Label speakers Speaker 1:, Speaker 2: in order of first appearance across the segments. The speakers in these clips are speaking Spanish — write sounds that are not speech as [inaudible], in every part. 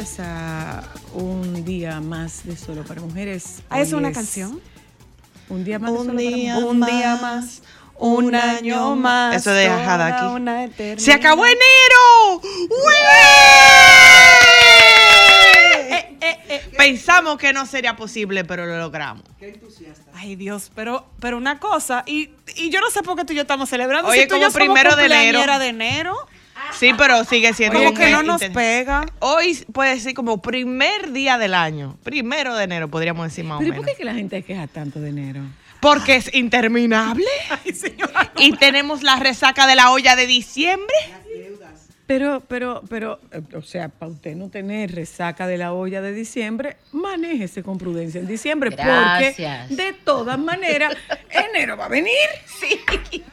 Speaker 1: Bienvenidas a un día más de Solo para Mujeres.
Speaker 2: Ah, ¿es una canción?
Speaker 1: Un día más de
Speaker 3: Un
Speaker 1: Solo
Speaker 3: día
Speaker 1: para
Speaker 2: Un
Speaker 1: Mujeres.
Speaker 2: día más, un año más.
Speaker 3: Eso de aquí.
Speaker 2: una.
Speaker 3: ¡Se acabó enero! ¡Ué! Pensamos que no sería posible, pero lo logramos.
Speaker 2: Ay, Dios, pero, pero una cosa, y, y yo no sé por qué tú y yo estamos celebrando.
Speaker 3: Oye,
Speaker 2: si tú y
Speaker 3: como
Speaker 2: yo somos
Speaker 3: primero de enero.
Speaker 2: de enero.
Speaker 3: Sí, pero sigue siendo
Speaker 2: Como que no nos pega.
Speaker 3: Hoy puede ser como primer día del año. Primero de enero, podríamos decir más o
Speaker 1: Pero ¿y
Speaker 3: menos.
Speaker 1: por qué que la gente queja tanto de enero?
Speaker 3: Porque es interminable. [laughs]
Speaker 2: Ay, señora.
Speaker 3: Y tenemos la resaca de la olla de diciembre.
Speaker 1: Pero, pero, pero, eh, o sea, para usted no tener resaca de la olla de diciembre, manéjese con prudencia en diciembre,
Speaker 4: Gracias.
Speaker 1: porque de todas maneras, enero va a venir. Sí.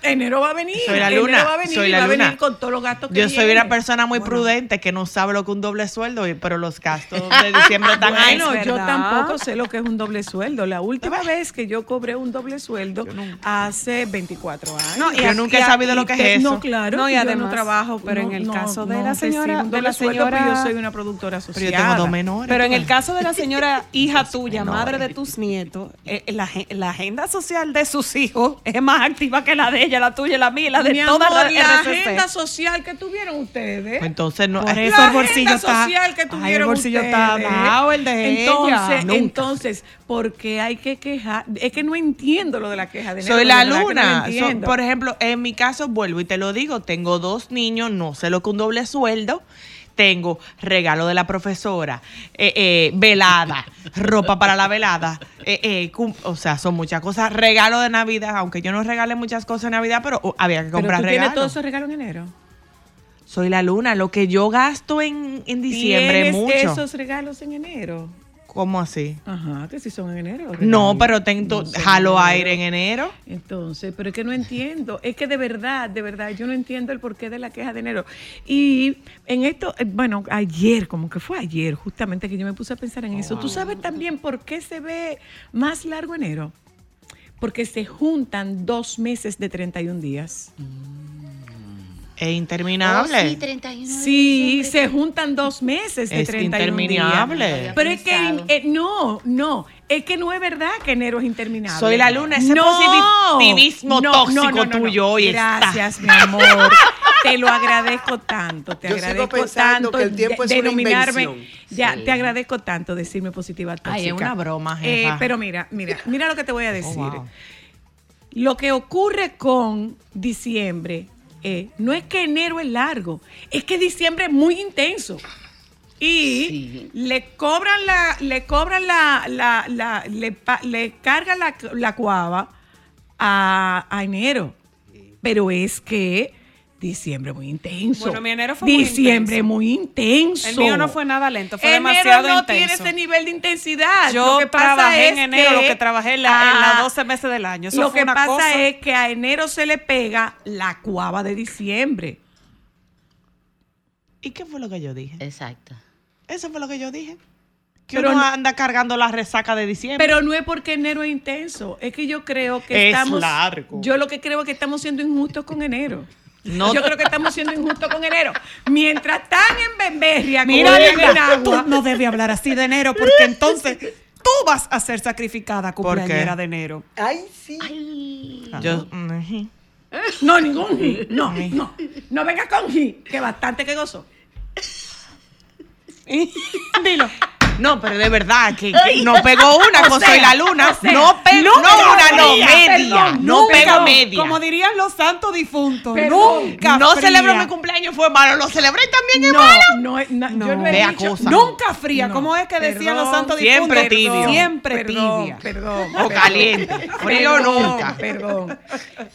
Speaker 1: Enero va a venir.
Speaker 3: Soy la
Speaker 1: enero
Speaker 3: luna,
Speaker 1: va a venir
Speaker 3: soy
Speaker 1: y va a venir con todos los gastos que
Speaker 3: Yo soy
Speaker 1: viene.
Speaker 3: una persona muy prudente que no sabe lo que es un doble sueldo, pero los gastos de diciembre están ahí.
Speaker 1: Bueno, yo tampoco sé lo que es un doble sueldo. La última vez que yo cobré un doble sueldo hace 24 años.
Speaker 2: No, y
Speaker 3: Yo nunca
Speaker 2: y
Speaker 3: he sabido lo que
Speaker 2: te-
Speaker 3: es eso.
Speaker 1: No, claro.
Speaker 2: No, y
Speaker 1: yo
Speaker 2: además,
Speaker 1: no trabajo.
Speaker 2: pero en el
Speaker 1: no,
Speaker 2: caso de
Speaker 1: no
Speaker 2: la señora-
Speaker 1: un
Speaker 2: de la
Speaker 1: sueldo, pero
Speaker 2: señora-
Speaker 1: yo soy una productora
Speaker 3: Pero
Speaker 1: asociada.
Speaker 3: yo tengo dos menores.
Speaker 2: Pero en el caso de la señora [laughs] hija tuya, madre de tus nietos, eh, la, agen- la agenda social de sus hijos es más activa que la de ella, la tuya, la mía, la de
Speaker 1: Mi
Speaker 2: toda
Speaker 1: amor,
Speaker 2: la
Speaker 1: la agenda social que tuvieron ustedes.
Speaker 3: Pues Entonces no.
Speaker 2: Por eso el bolsillo está-
Speaker 1: social que
Speaker 2: Ay, el
Speaker 1: tuvieron
Speaker 2: bolsillo está
Speaker 1: ustedes.
Speaker 2: dado, el de
Speaker 1: entonces,
Speaker 2: ella. Nunca.
Speaker 1: Entonces, ¿por qué hay que quejar? Es que no entiendo lo de la queja de
Speaker 3: Soy
Speaker 1: de
Speaker 3: la
Speaker 1: no
Speaker 3: luna. So- por ejemplo, en mi caso, vuelvo y te lo digo, tengo dos niños, no sé lo que un doble sueldo. Tengo regalo de la profesora, eh, eh, velada, [laughs] ropa para la velada, eh, eh, o sea, son muchas cosas. Regalo de Navidad, aunque yo no regalé muchas cosas en Navidad, pero oh, había que
Speaker 1: Pero
Speaker 3: comprar
Speaker 1: tú
Speaker 3: regalos.
Speaker 1: todos esos regalos en enero.
Speaker 3: Soy la luna, lo que yo gasto en, en diciembre
Speaker 1: ¿Tienes
Speaker 3: mucho.
Speaker 1: esos regalos en enero?
Speaker 3: ¿Cómo así?
Speaker 1: Ajá, que si son en enero.
Speaker 3: No, pero tengo,
Speaker 1: No
Speaker 3: jalo
Speaker 1: en
Speaker 3: aire en enero.
Speaker 1: Entonces, pero es que no entiendo, es que de verdad, de verdad, yo no entiendo el porqué de la queja de enero. Y en esto, eh, bueno, ayer, como que fue ayer, justamente que yo me puse a pensar en eso. ¿Tú sabes también por qué se ve más largo enero? Porque se juntan dos meses de 31 días.
Speaker 3: Es interminable.
Speaker 4: Oh, sí, 31 de
Speaker 1: Sí, se juntan dos meses de
Speaker 3: Es
Speaker 1: 31
Speaker 3: interminable.
Speaker 1: días. Pero es que eh, no, no, es que no es verdad que enero es interminable.
Speaker 3: Soy la luna, ese positivismo tóxico tuyo hoy está.
Speaker 1: Gracias, mi amor. te lo agradezco tanto, te
Speaker 5: Yo
Speaker 1: agradezco tanto
Speaker 5: que el tiempo es una
Speaker 1: denominarme.
Speaker 5: invención.
Speaker 1: Ya,
Speaker 4: Sí.
Speaker 1: te agradezco tanto decirme positiva tóxica.
Speaker 3: Ay, es una broma,
Speaker 1: Eh,
Speaker 3: jefa.
Speaker 1: pero mira, mira, mira lo que te voy a decir.
Speaker 3: Oh, wow.
Speaker 1: Lo que ocurre con diciembre eh, no es que enero es largo, es que diciembre es muy intenso. Y
Speaker 4: Sí.
Speaker 1: le cobran la, le cobran la, la, la- le, cargan la, la cuava a, a enero. pero es que diciembre muy intenso.
Speaker 2: Bueno, mi enero fue muy
Speaker 1: Diciembre
Speaker 2: intenso.
Speaker 1: muy intenso.
Speaker 2: El mío no fue nada lento, fue
Speaker 1: enero
Speaker 2: demasiado
Speaker 1: no
Speaker 2: intenso.
Speaker 1: tiene ese nivel de intensidad.
Speaker 2: Yo
Speaker 1: Lo que pasa
Speaker 2: trabajé
Speaker 1: es
Speaker 2: en enero lo que trabajé en, la, en
Speaker 1: Ah,
Speaker 2: las 12 meses del año. Eso
Speaker 1: lo
Speaker 2: fue
Speaker 1: que
Speaker 2: una
Speaker 1: pasa
Speaker 2: cosa-
Speaker 1: es que a enero se le pega la cuava de diciembre.
Speaker 3: ¿Y qué fue lo que yo dije?
Speaker 4: Exacto.
Speaker 3: Eso fue lo que yo dije. Que
Speaker 1: Pero
Speaker 3: uno
Speaker 1: no-
Speaker 3: anda cargando la resaca de diciembre.
Speaker 1: Pero no es porque enero es intenso, es que yo creo que
Speaker 3: Es
Speaker 1: estamos.
Speaker 3: largo.
Speaker 1: Yo lo que creo es que estamos siendo injustos con enero.
Speaker 3: No-
Speaker 1: Yo creo que estamos siendo injustos con enero. Mientras están en Bemberria,
Speaker 2: Mira,
Speaker 1: en
Speaker 2: Linda, tú no debes hablar así de enero porque entonces tú vas a ser sacrificada cumpleañera de enero.
Speaker 5: Ay, sí.
Speaker 3: yo.
Speaker 1: No, ningún ji. No, no. No venga con ji, que bastante que gozo. [laughs]
Speaker 2: Dilo.
Speaker 3: No, pero de verdad, que, que no pegó una [laughs]
Speaker 1: O
Speaker 3: cosa
Speaker 1: sea,
Speaker 3: y la luna.
Speaker 1: o sea,
Speaker 3: no pegó
Speaker 1: no
Speaker 3: una, no, media.
Speaker 1: perdón,
Speaker 3: no
Speaker 1: nunca,
Speaker 3: pegó media.
Speaker 2: Como dirían los santos difuntos,
Speaker 1: Perdón.
Speaker 2: nunca
Speaker 3: no
Speaker 2: fría.
Speaker 3: celebró mi cumpleaños, fue malo. Lo celebré también es
Speaker 1: No,
Speaker 3: malo.
Speaker 1: no, no,
Speaker 2: No.
Speaker 1: yo no he
Speaker 3: Vea
Speaker 1: dicho.
Speaker 3: cosa.
Speaker 2: Nunca fría.
Speaker 1: No.
Speaker 2: ¿Cómo es que decían
Speaker 1: Perdón,
Speaker 2: los santos
Speaker 3: siempre
Speaker 2: difuntos?
Speaker 3: tibio.
Speaker 2: Siempre tibia.
Speaker 1: Perdón.
Speaker 3: O caliente. Frío nunca.
Speaker 1: Perdón.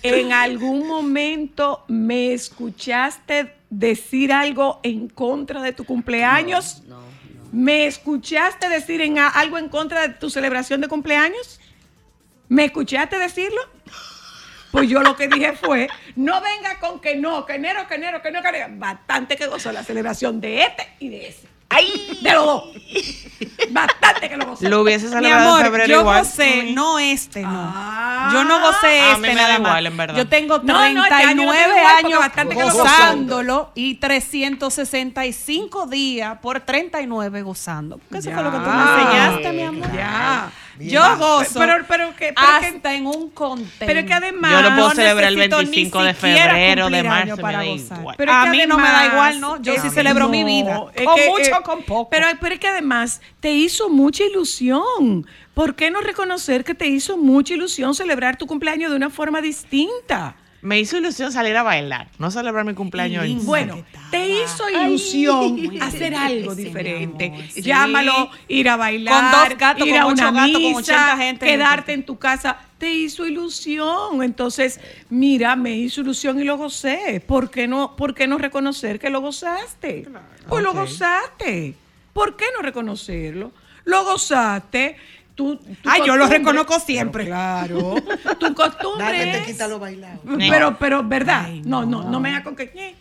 Speaker 1: En algún momento me escuchaste decir algo en contra de tu cumpleaños.
Speaker 4: No, no.
Speaker 1: ¿Me escuchaste decir en algo en contra de tu celebración de cumpleaños? ¿Me escuchaste decirlo? Pues yo lo que dije fue, no venga con que no, que enero, que enero, que no, que enero. Bastante que gozó la celebración de este y de ese. ¡Ay! De los dos. Bastante que lo gozó.
Speaker 3: Lo hubiese
Speaker 2: Mi
Speaker 3: celebrado en
Speaker 2: amor,
Speaker 3: febrero
Speaker 2: yo
Speaker 3: igual.
Speaker 2: gocé, no este, no.
Speaker 1: Ah.
Speaker 2: yo no gocé
Speaker 3: A
Speaker 2: este
Speaker 3: mí me da
Speaker 2: nada más.
Speaker 3: igual, en verdad.
Speaker 2: Yo tengo
Speaker 1: No, no, este año no
Speaker 2: 39
Speaker 1: te da igual porque
Speaker 2: años
Speaker 1: bastante que lo
Speaker 2: gozándolo y 365 días por 39 gozando. Porque eso fue lo que tú me enseñaste, mi amor.
Speaker 1: Ya.
Speaker 2: Yo gozo
Speaker 1: Pero, pero, que, pero que-
Speaker 2: hasta en un contexto.
Speaker 1: pero que además.
Speaker 3: Yo lo puedo
Speaker 2: no
Speaker 3: celebrar el
Speaker 2: necesito ni
Speaker 3: 25 de febrero, de marzo, me
Speaker 2: para gozar.
Speaker 3: igual.
Speaker 1: Pero es
Speaker 2: a
Speaker 1: que
Speaker 2: mí no me da
Speaker 1: además-
Speaker 2: igual, ¿no? Yo sí celebro mi
Speaker 1: no,
Speaker 2: vida.
Speaker 1: es
Speaker 2: Con
Speaker 1: que,
Speaker 2: mucho
Speaker 1: eh,
Speaker 2: o con poco.
Speaker 1: Pero, pero es que además te hizo mucha ilusión. ¿Por qué no reconocer que te hizo mucha ilusión celebrar tu cumpleaños de una forma distinta?
Speaker 3: Me hizo ilusión salir a bailar, no celebrar mi cumpleaños. en-
Speaker 1: Bueno, te hizo ilusión [laughs] hacer algo diferente. Llámalo, ir a bailar,
Speaker 2: Con dos gatos,
Speaker 1: ir
Speaker 2: con
Speaker 1: a
Speaker 2: ocho
Speaker 1: una
Speaker 2: gatos, con
Speaker 1: misa,
Speaker 2: 80 gente,
Speaker 1: quedarte en tu casa. Te hizo ilusión. Entonces, mira, me hizo ilusión y lo gocé. ¿Por qué no, por qué no reconocer que lo gozaste? Pues lo gozaste. ¿Por qué no reconocerlo? Lo gozaste. Tu
Speaker 2: Ay, yo lo reconozco siempre.
Speaker 1: Claro. Tu costumbre
Speaker 5: que te quita lo bailado.
Speaker 1: pero, pero, ¿verdad? no, no, no me hagas con que. ñe.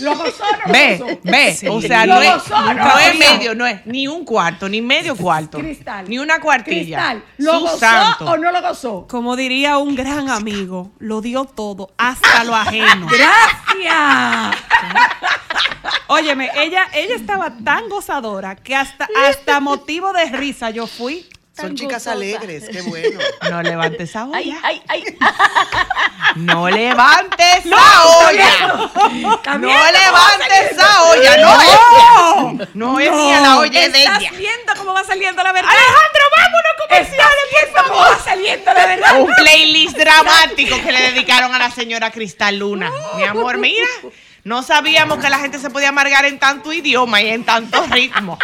Speaker 1: Lo gozó, no lo
Speaker 3: Ve, ve,
Speaker 1: Sí.
Speaker 3: o sea, no es,
Speaker 1: gozó, no
Speaker 3: es medio, no es ni un cuarto, ni medio [laughs] cuarto,
Speaker 1: Cristal.
Speaker 3: ni una cuartilla.
Speaker 1: Cristal, ¿lo
Speaker 3: Su
Speaker 1: gozó
Speaker 3: santo.
Speaker 1: o no lo gozó?
Speaker 2: Como diría un gran amigo, lo dio todo, hasta lo ajeno. [laughs]
Speaker 1: Gracias.
Speaker 2: Óyeme, ella, ella estaba tan gozadora que hasta, hasta motivo de risa yo fui.
Speaker 5: Son chicas
Speaker 2: gozosa.
Speaker 5: alegres, qué bueno. [laughs]
Speaker 3: No levantes esa olla.
Speaker 4: Ay, ay, ay. [laughs]
Speaker 3: No levantes olla.
Speaker 1: ¿Está
Speaker 3: No
Speaker 1: viendo cómo va
Speaker 3: levantes esa olla. No, es. No es mía la olla es de
Speaker 1: ¿Estás
Speaker 3: ella.
Speaker 1: viendo cómo va saliendo la verdad?
Speaker 2: Alejandro, vámonos
Speaker 1: ¿Estás viendo cómo va saliendo la verdad?
Speaker 3: Un playlist dramático que le dedicaron a la señora Cristal Luna. Mi amor, mira. No sabíamos que la gente se podía amargar en tanto idioma y en tanto ritmo.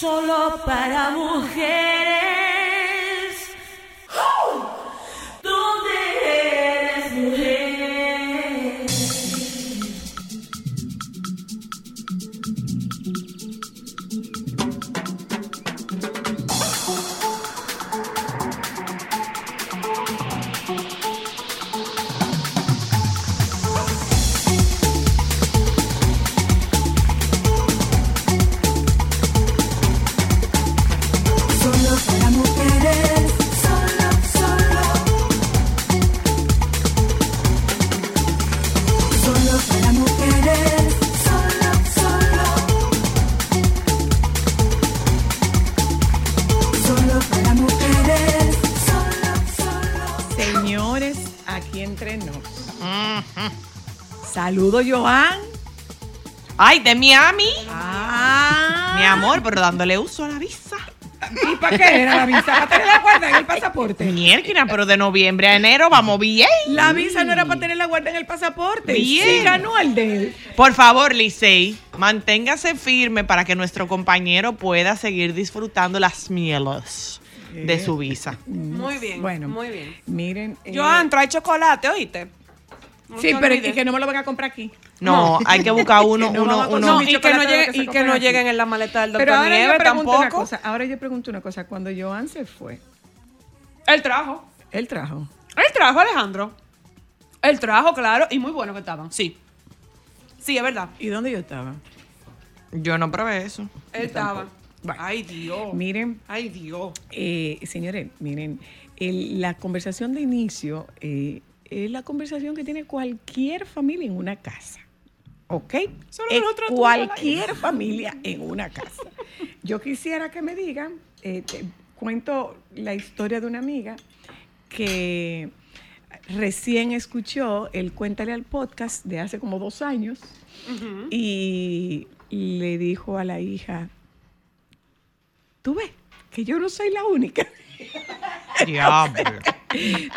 Speaker 6: Solo para mujeres.
Speaker 1: Saludo, Joan.
Speaker 3: Ay, de Miami.
Speaker 1: Ah.
Speaker 3: Mi amor, pero dándole uso a la visa.
Speaker 1: ¿Y para qué era la visa? ¿Para tener la guarda en el pasaporte?
Speaker 3: Mierda, pero de noviembre a enero vamos bien.
Speaker 1: La visa no era para tener la guarda en el pasaporte.
Speaker 3: Bien.
Speaker 1: Sí, ganó el de él.
Speaker 3: Por favor, Licey, manténgase firme para que nuestro compañero pueda seguir disfrutando las mieles de su visa.
Speaker 2: Muy bien.
Speaker 1: Bueno,
Speaker 2: muy bien.
Speaker 1: Miren. eh,
Speaker 2: Joan, trae chocolate, ¿oíste? No
Speaker 1: Sí, pero
Speaker 2: olvides.
Speaker 1: y que no me lo van a comprar aquí.
Speaker 3: No, hay que buscar uno, [laughs]
Speaker 1: No
Speaker 3: uno, uno.
Speaker 2: No, y que no,
Speaker 1: chocolate
Speaker 2: llegue-
Speaker 1: que se
Speaker 2: y que
Speaker 1: compran
Speaker 2: no
Speaker 1: aquí.
Speaker 2: lleguen en la maleta del doctor
Speaker 1: ahora yo una
Speaker 2: tampoco.
Speaker 1: cosa. Ahora yo pregunto una cosa. Cuando Joan se fue,
Speaker 2: Él trajo.
Speaker 1: él trajo.
Speaker 2: Él trajo, Alejandro. Él trajo, claro, y muy bueno que estaban. Sí. Sí, es verdad.
Speaker 1: ¿Y dónde yo estaba?
Speaker 3: Yo no probé eso.
Speaker 2: Él estaba.
Speaker 1: Bueno.
Speaker 2: Ay, Dios.
Speaker 1: Miren,
Speaker 2: Ay, Dios.
Speaker 1: eh, señores, miren, el- la conversación de inicio eh, es la conversación que tiene cualquier familia en una casa. ¿Ok?
Speaker 2: Solo nosotros estamos
Speaker 1: cualquier familia en una casa. Yo quisiera que me digan, eh, te cuento la historia de una amiga que recién escuchó el Cuéntale al podcast de hace como dos años y le dijo a la hija, tú ves que yo no soy la única. [laughs]
Speaker 3: Diablo.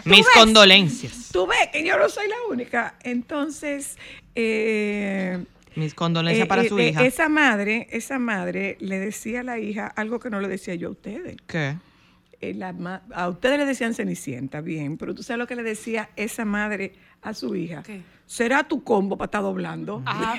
Speaker 3: Mis
Speaker 1: ves?
Speaker 3: condolencias.
Speaker 1: Tú ves que yo no soy la única. Entonces, eh,
Speaker 3: Mis condolencias
Speaker 1: eh,
Speaker 3: para
Speaker 1: eh,
Speaker 3: su
Speaker 1: eh,
Speaker 3: hija.
Speaker 1: esa madre, esa madre le decía a la hija algo que no le decía yo a ustedes.
Speaker 3: ¿Qué?
Speaker 1: Eh, la a ustedes le decían Cenicienta, bien, pero tú sabes lo que le decía esa madre a su hija.
Speaker 2: ¿Qué?
Speaker 1: ¿Será tu combo para estar doblando?
Speaker 2: Ajá.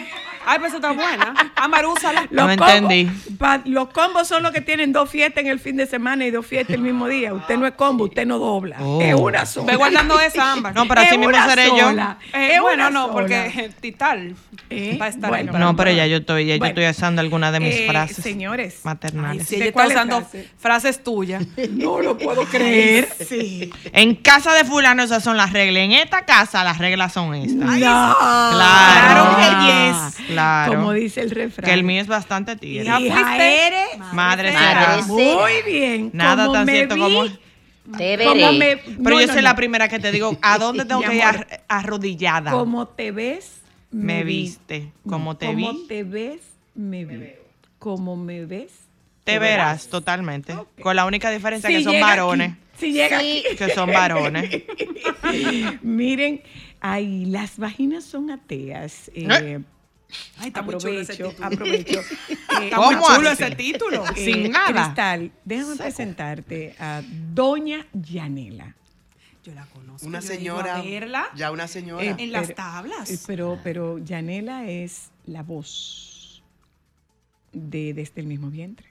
Speaker 2: Ay, pues eso está buena. Amarúzala.
Speaker 3: No
Speaker 1: combos-
Speaker 3: entendí.
Speaker 1: pa- los combos son los que tienen dos fiestas en el fin de semana y dos fiestas el mismo día. Usted no es combo, usted no dobla.
Speaker 3: Oh.
Speaker 1: Es una sola.
Speaker 2: Ve guardando esa, Ámbar.
Speaker 3: No, pero
Speaker 1: Es
Speaker 3: así mismo seré yo.
Speaker 2: Eh,
Speaker 1: Es
Speaker 2: bueno,
Speaker 1: una
Speaker 2: no,
Speaker 1: sola.
Speaker 2: porque Tital
Speaker 1: Eh,
Speaker 2: va a estar
Speaker 1: bueno.
Speaker 2: ahí.
Speaker 3: No, pero ya yo estoy, ya yo estoy usando algunas de mis
Speaker 1: Eh,
Speaker 3: frases
Speaker 1: Señores,
Speaker 2: Ay,
Speaker 3: maternales.
Speaker 2: sí,
Speaker 1: ¿De
Speaker 2: ella está
Speaker 1: cuáles
Speaker 2: usando
Speaker 1: frases?
Speaker 2: frases tuyas. [laughs]
Speaker 1: no lo puedo creer.
Speaker 2: Sí.
Speaker 3: En casa de fulano esas son las reglas. En esta casa las reglas son estas.
Speaker 1: No.
Speaker 3: Claro
Speaker 1: que yes.
Speaker 3: Claro.
Speaker 1: Como dice el refrán.
Speaker 3: Que el mío es bastante tigre.
Speaker 2: Hija,
Speaker 1: Hija eres.
Speaker 3: Madre
Speaker 4: Madre
Speaker 3: será.
Speaker 1: Muy bien.
Speaker 3: Nada
Speaker 1: como
Speaker 3: tan
Speaker 1: me
Speaker 3: cierto
Speaker 1: vi,
Speaker 3: como...
Speaker 4: Te
Speaker 1: como
Speaker 4: veré.
Speaker 1: me-
Speaker 3: Pero
Speaker 1: no,
Speaker 3: yo
Speaker 1: no,
Speaker 3: soy
Speaker 1: no.
Speaker 3: la primera que te digo, ¿a [laughs] dónde tengo que ir
Speaker 1: amor.
Speaker 3: arrodillada?
Speaker 1: Como te ves,
Speaker 3: Me
Speaker 1: vi.
Speaker 3: viste. Como te
Speaker 1: Como
Speaker 3: vi.
Speaker 1: te ves, me vi. Como me ves,
Speaker 3: Te verás totalmente. Con la única diferencia
Speaker 1: Si
Speaker 3: que son varones.
Speaker 1: aquí, si llega
Speaker 4: Sí.
Speaker 1: aquí.
Speaker 3: Que son varones. [laughs]
Speaker 1: Miren, ay, las vaginas son ateas. Eh,
Speaker 3: ¿Eh?
Speaker 2: Ay, está muy chulo ese
Speaker 1: aprovecho,
Speaker 2: título.
Speaker 1: aprovecho. [laughs] Eh,
Speaker 2: Está muy
Speaker 3: ¿Cómo
Speaker 2: chulo ese título.
Speaker 1: eh,
Speaker 3: Sin nada.
Speaker 1: Cristal, déjame presentarte a Doña Yanela.
Speaker 2: Yo la conozco.
Speaker 5: Una
Speaker 2: yo
Speaker 5: señora.
Speaker 2: a verla
Speaker 5: Ya una señora.
Speaker 1: Eh,
Speaker 2: en las
Speaker 1: pero-
Speaker 2: tablas.
Speaker 1: Eh, Pero, pero Yanela es la voz de Desde el mismo vientre.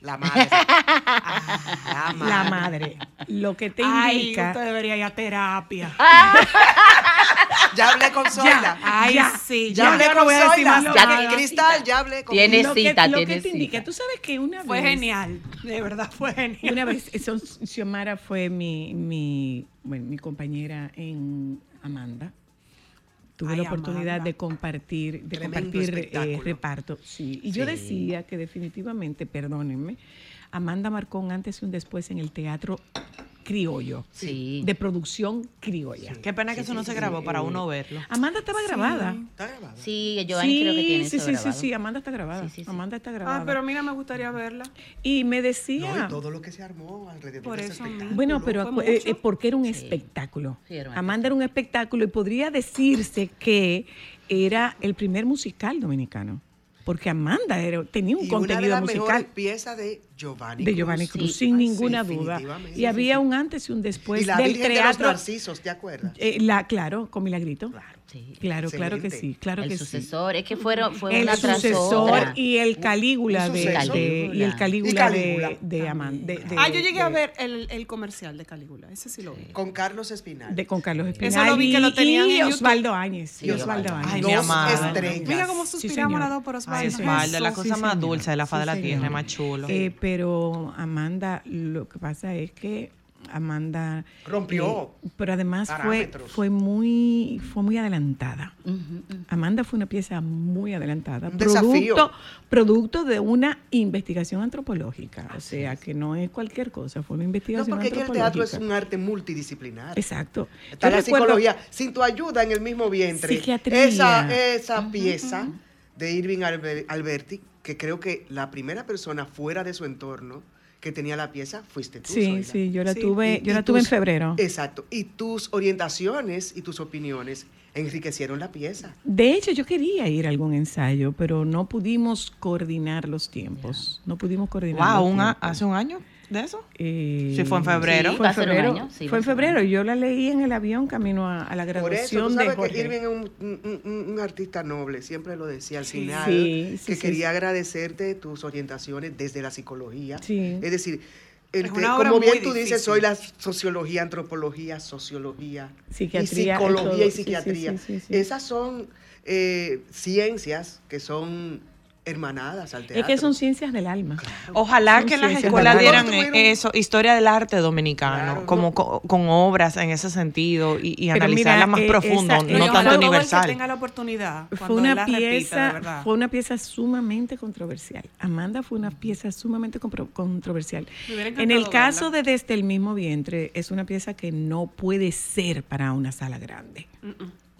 Speaker 5: La madre. [laughs] la madre.
Speaker 1: La madre. Lo que te
Speaker 2: Ay,
Speaker 1: indica.
Speaker 2: usted debería ir a terapia. [laughs]
Speaker 5: Ya hablé con Zoila.
Speaker 2: Ay,
Speaker 1: Ya,
Speaker 2: sí.
Speaker 5: Ya
Speaker 2: yo
Speaker 5: hablé
Speaker 2: no
Speaker 5: con
Speaker 2: voy a decir más
Speaker 5: Zoila.
Speaker 4: Ya tiene
Speaker 5: Cristal, ya hablé con
Speaker 4: Tiene
Speaker 1: lo que,
Speaker 4: cita,
Speaker 1: lo que
Speaker 4: tiene
Speaker 1: te indica.
Speaker 4: cita.
Speaker 1: Tú sabes que una
Speaker 2: Fue
Speaker 1: vez.
Speaker 2: genial. De verdad, fue genial.
Speaker 1: Una vez, eso, Xiomara fue mi, mi, bueno, mi compañera en Amanda. Tuve
Speaker 2: Ay,
Speaker 1: la oportunidad
Speaker 2: Amanda.
Speaker 1: de compartir, de
Speaker 5: Tremendo
Speaker 1: compartir eh, reparto. Sí. Y yo decía que definitivamente, perdónenme, Amanda marcó un antes y un después en el teatro criollo.
Speaker 4: Sí.
Speaker 1: De producción criolla.
Speaker 3: Qué pena que eso no se grabó para uno verlo.
Speaker 1: Amanda estaba grabada.
Speaker 5: Está grabada.
Speaker 4: Sí, Giovanni creo que tiene
Speaker 1: sí,
Speaker 4: eso
Speaker 1: sí, sí,
Speaker 4: grabado.
Speaker 1: sí, Amanda está grabada.
Speaker 4: Sí, sí, sí.
Speaker 1: Amanda está grabada.
Speaker 2: Ah, pero mira, me gustaría verla.
Speaker 1: Y me
Speaker 5: No,
Speaker 1: decía,
Speaker 5: y todo lo que se armó alrededor
Speaker 2: Por
Speaker 5: de ese
Speaker 2: eso
Speaker 5: espectáculo.
Speaker 1: Bueno, pero eh, eh, porque era un
Speaker 4: Sí.
Speaker 1: espectáculo.
Speaker 4: Sí, era
Speaker 1: Amanda era un espectáculo y podría decirse que era el primer musical dominicano. Porque Amanda era- tenía un
Speaker 5: y una de
Speaker 1: contenido
Speaker 5: las
Speaker 1: musical
Speaker 5: piezas de Giovanni
Speaker 1: de Giovanni
Speaker 5: Cruz.
Speaker 1: Cruz,
Speaker 4: Sí.
Speaker 1: sin ninguna
Speaker 5: sí,
Speaker 1: duda. Y había un antes y un después
Speaker 5: y la
Speaker 1: del
Speaker 5: Virgen de los
Speaker 1: teatro.
Speaker 5: Narcisos, ¿te acuerdas?
Speaker 1: eh, la, claro, con Milagrito.
Speaker 5: Claro.
Speaker 4: Sí.
Speaker 1: Claro, claro que
Speaker 5: Excelente.
Speaker 1: sí, claro
Speaker 4: el
Speaker 1: que sí.
Speaker 4: sucesor, es que fueron, fue
Speaker 1: el
Speaker 4: una tras
Speaker 1: sucesor
Speaker 4: otra.
Speaker 1: y el Calígula de, de- y el Calígula,
Speaker 5: Y Calígula.
Speaker 1: de, de Amanda. de- de-
Speaker 2: Ah, yo llegué a ver el, el comercial de Calígula. Ese sí lo vi.
Speaker 5: Con Carlos Espinal.
Speaker 1: de con Carlos Espinal
Speaker 2: Eso lo vi que lo
Speaker 1: y-
Speaker 2: tenían
Speaker 1: y
Speaker 2: YouTube.
Speaker 1: Osvaldo Áñez.
Speaker 4: Sí,
Speaker 1: y Osvaldo. Áñez.
Speaker 3: Ay,
Speaker 5: Dos estrellas.
Speaker 2: Mira cómo
Speaker 1: Sí,
Speaker 2: suspiramos las dos por Osvaldo.
Speaker 3: Ay, Osvaldo, la cosa
Speaker 1: sí,
Speaker 3: más dulce de la faz de la
Speaker 1: Sí,
Speaker 3: tierra, más chulo.
Speaker 1: Eh, pero Amanda, lo que pasa es que Amanda
Speaker 5: Rompió
Speaker 1: eh, pero además fue,
Speaker 5: parámetros.
Speaker 1: fue muy fue muy adelantada. Amanda fue una pieza muy adelantada,
Speaker 5: Un desafío.
Speaker 1: producto, producto de una investigación antropológica, o sea que no es cualquier cosa, fue una
Speaker 5: No,
Speaker 1: investigación
Speaker 5: porque es que el
Speaker 1: antropológica.
Speaker 5: teatro es un arte multidisciplinar.
Speaker 1: Exacto.
Speaker 5: Está
Speaker 1: Yo
Speaker 5: la
Speaker 1: recuerdo-
Speaker 5: psicología. Sin tu ayuda en el mismo vientre.
Speaker 1: Psiquiatría.
Speaker 5: Esa, esa pieza de Irving Albe- Alberti que creo que la primera persona fuera de su entorno que tenía la pieza fuiste tú.
Speaker 1: Sí,
Speaker 5: Zoila.
Speaker 1: sí, yo la
Speaker 2: Sí,
Speaker 1: tuve,
Speaker 5: Y-
Speaker 1: yo
Speaker 5: y
Speaker 1: la tuve en febrero.
Speaker 5: Exacto. Y tus orientaciones y tus opiniones enriquecieron la pieza.
Speaker 1: De hecho, yo quería ir a algún ensayo, pero no pudimos coordinar los tiempos. No pudimos coordinar.
Speaker 3: Wow,
Speaker 1: los
Speaker 3: un a-
Speaker 1: tiempos.
Speaker 3: ¿hace un año de eso?
Speaker 1: Eh,
Speaker 3: Sí, fue en febrero.
Speaker 4: Sí,
Speaker 1: Fue en febrero.
Speaker 4: año, sí, va
Speaker 1: fue en febrero. Yo la leí en el avión camino a, a la
Speaker 5: Por eso,
Speaker 1: graduación
Speaker 5: tú
Speaker 1: de
Speaker 5: sabes que
Speaker 1: Jorge.
Speaker 5: Irving es un, un- un- un artista noble, siempre lo decía al final,
Speaker 1: Sí, sí,
Speaker 5: que
Speaker 1: sí,
Speaker 5: quería
Speaker 1: sí.
Speaker 5: agradecerte tus orientaciones desde la psicología.
Speaker 1: Sí.
Speaker 5: Es decir, el
Speaker 2: Es
Speaker 5: te-
Speaker 2: una obra
Speaker 5: como bien tú dices,
Speaker 2: difícil.
Speaker 5: soy la sociología, antropología, sociología,
Speaker 1: Psiquiatría,
Speaker 5: y psicología
Speaker 1: todo.
Speaker 5: y
Speaker 1: Sí, sí,
Speaker 5: psiquiatría.
Speaker 1: sí, sí, sí.
Speaker 5: Esas son eh, ciencias que son hermanadas al teatro.
Speaker 1: Es que son ciencias del alma.
Speaker 3: Ojalá
Speaker 1: Son
Speaker 3: que en las escuelas dieran eh, eso, historia del arte dominicano,
Speaker 5: Claro,
Speaker 3: como
Speaker 5: no.
Speaker 3: co- con, obras en ese sentido y, y
Speaker 1: Pero
Speaker 3: analizarla
Speaker 1: mira,
Speaker 3: más
Speaker 1: eh,
Speaker 3: profundo,
Speaker 1: esa-
Speaker 3: no
Speaker 1: eh,
Speaker 3: tanto universal.
Speaker 2: que tenga la oportunidad.
Speaker 1: Fue una
Speaker 2: repita,
Speaker 1: pieza, fue una pieza sumamente controversial. Amanda fue una pieza sumamente controversial. En el caso
Speaker 2: verla.
Speaker 1: de Desde el mismo vientre, es una pieza que no puede ser para una sala grande.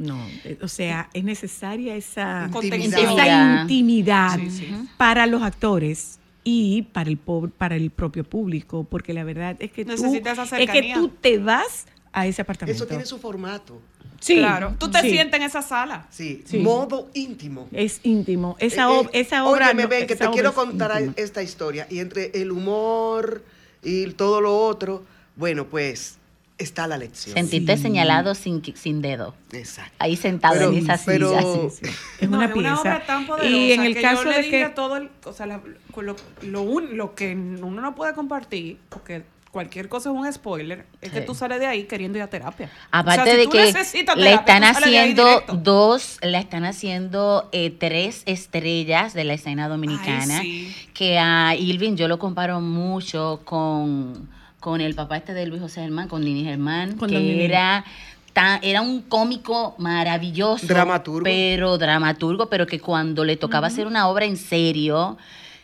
Speaker 1: No, eh, o sea, es necesaria esa
Speaker 5: Intimidad.
Speaker 1: esa intimidad
Speaker 2: Sí, sí.
Speaker 1: para los actores y para el po- para el propio público, porque la verdad es que tú
Speaker 2: Necesita esa
Speaker 1: es que tú te vas a ese apartamento.
Speaker 5: Eso tiene su formato.
Speaker 1: Sí,
Speaker 2: Claro. Tú te
Speaker 1: sí.
Speaker 2: sientes en esa sala.
Speaker 5: Sí,
Speaker 1: Sí.
Speaker 5: modo íntimo.
Speaker 1: Es íntimo. Esa,
Speaker 5: Eh,
Speaker 1: ob-
Speaker 5: eh,
Speaker 1: esa obra.
Speaker 5: Óyeme,
Speaker 1: no-
Speaker 5: ven, que
Speaker 1: esa
Speaker 5: te quiero contar esta historia. Y entre el humor y todo lo otro, bueno, pues está la lección.
Speaker 4: Sentiste
Speaker 1: Sí.
Speaker 4: señalado sin, sin dedo.
Speaker 5: Exacto.
Speaker 4: Ahí sentado
Speaker 5: Pero-
Speaker 4: en esa
Speaker 5: pero- [laughs]
Speaker 4: silla.
Speaker 1: Sí, sí. Es
Speaker 2: No,
Speaker 1: una
Speaker 2: es
Speaker 1: pieza.
Speaker 2: obra tan poderosa
Speaker 1: y en el
Speaker 2: que
Speaker 1: caso
Speaker 2: yo le
Speaker 1: de que.
Speaker 2: todo el, o sea, la- lo, lo, un- lo que uno no puede compartir, porque cualquier cosa es un spoiler, es que tú sales de ahí queriendo ir a terapia.
Speaker 4: Aparte
Speaker 2: O sea, si
Speaker 4: de que
Speaker 2: necesitas
Speaker 4: le están haciendo dos, le están haciendo eh, tres estrellas de la escena dominicana.
Speaker 2: Ay, sí.
Speaker 4: Que a Irving yo lo comparo mucho con, con el papá este de Luis José Germán, con Nini Germán,
Speaker 1: Con
Speaker 4: que
Speaker 1: Nini.
Speaker 4: era tan- era un cómico maravilloso.
Speaker 5: Dramaturgo.
Speaker 4: Pero dramaturgo, pero que cuando le tocaba hacer una obra en serio,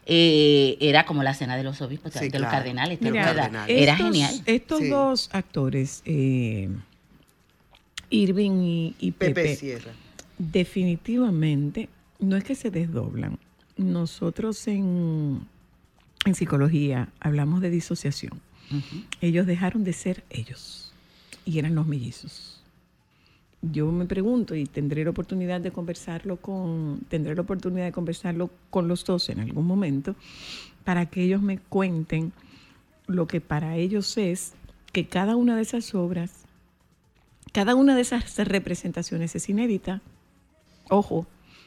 Speaker 4: eh, era como la cena de los obispos,
Speaker 5: Sí,
Speaker 4: de los cardenales.
Speaker 5: cardenales.
Speaker 4: Era
Speaker 1: estos-
Speaker 4: genial.
Speaker 1: Estos
Speaker 5: Sí.
Speaker 1: dos actores, eh, Irving y, y Pepe,
Speaker 5: Pepe Sierra.
Speaker 1: definitivamente no es que se desdoblan. Nosotros en, en psicología hablamos de disociación. Ellos dejaron de ser ellos y eran los mellizos. Yo me pregunto y tendré la oportunidad de conversarlo con tendré la oportunidad de conversarlo con los dos en algún momento para que ellos me cuenten lo que para ellos es que cada una de esas obras, cada una de esas representaciones es inédita. Ojo,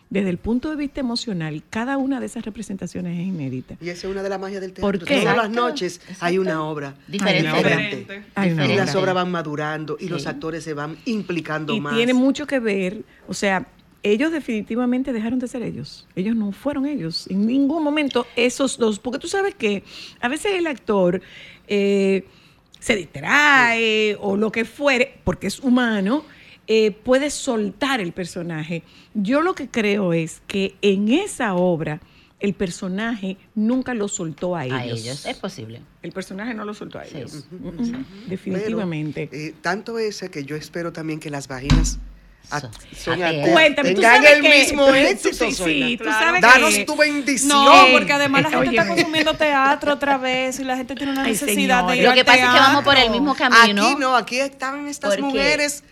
Speaker 1: desde el punto de vista emocional, cada una de esas representaciones es inédita.
Speaker 5: Y esa es una de las magias del teatro.
Speaker 1: ¿Por qué?
Speaker 5: Todas las
Speaker 4: Exacto,
Speaker 5: noches hay una obra.
Speaker 4: Diferente.
Speaker 1: Hay una obra.
Speaker 5: diferente. Y las obras van madurando y
Speaker 4: Sí.
Speaker 5: los actores se van implicando
Speaker 1: Y
Speaker 5: más.
Speaker 1: tiene mucho que ver, o sea, ellos definitivamente dejaron de ser ellos. Ellos no fueron ellos. En ningún momento esos dos, porque tú sabes que a veces el actor eh, se distrae o lo que fuere, porque es humano, eh, puede soltar el personaje. Yo lo que creo es que en esa obra el personaje nunca lo soltó a ellos.
Speaker 4: A ellos. Es posible.
Speaker 1: El personaje no lo soltó a
Speaker 4: Sí.
Speaker 1: ellos.
Speaker 4: Ujú.
Speaker 1: Mm, mm, Definitivamente.
Speaker 5: Pero, eh, tanto ese que yo espero también que las vaginas a- son
Speaker 1: Cuéntame, tú sabes
Speaker 5: el
Speaker 1: que-
Speaker 5: mismo
Speaker 1: tú-
Speaker 5: éxito.
Speaker 1: sí, sí, tú
Speaker 2: Claro.
Speaker 1: sabes
Speaker 5: Danos
Speaker 1: que-
Speaker 5: tu bendición.
Speaker 2: No, porque además la gente
Speaker 1: Oye.
Speaker 2: está consumiendo teatro otra vez y la gente tiene una
Speaker 1: Ay,
Speaker 2: necesidad de
Speaker 1: señores.
Speaker 2: ir
Speaker 4: Lo
Speaker 2: al
Speaker 4: que pasa es que vamos por el
Speaker 2: teatro.
Speaker 4: mismo camino.
Speaker 5: Aquí no, aquí estaban estas
Speaker 4: Porque-
Speaker 5: mujeres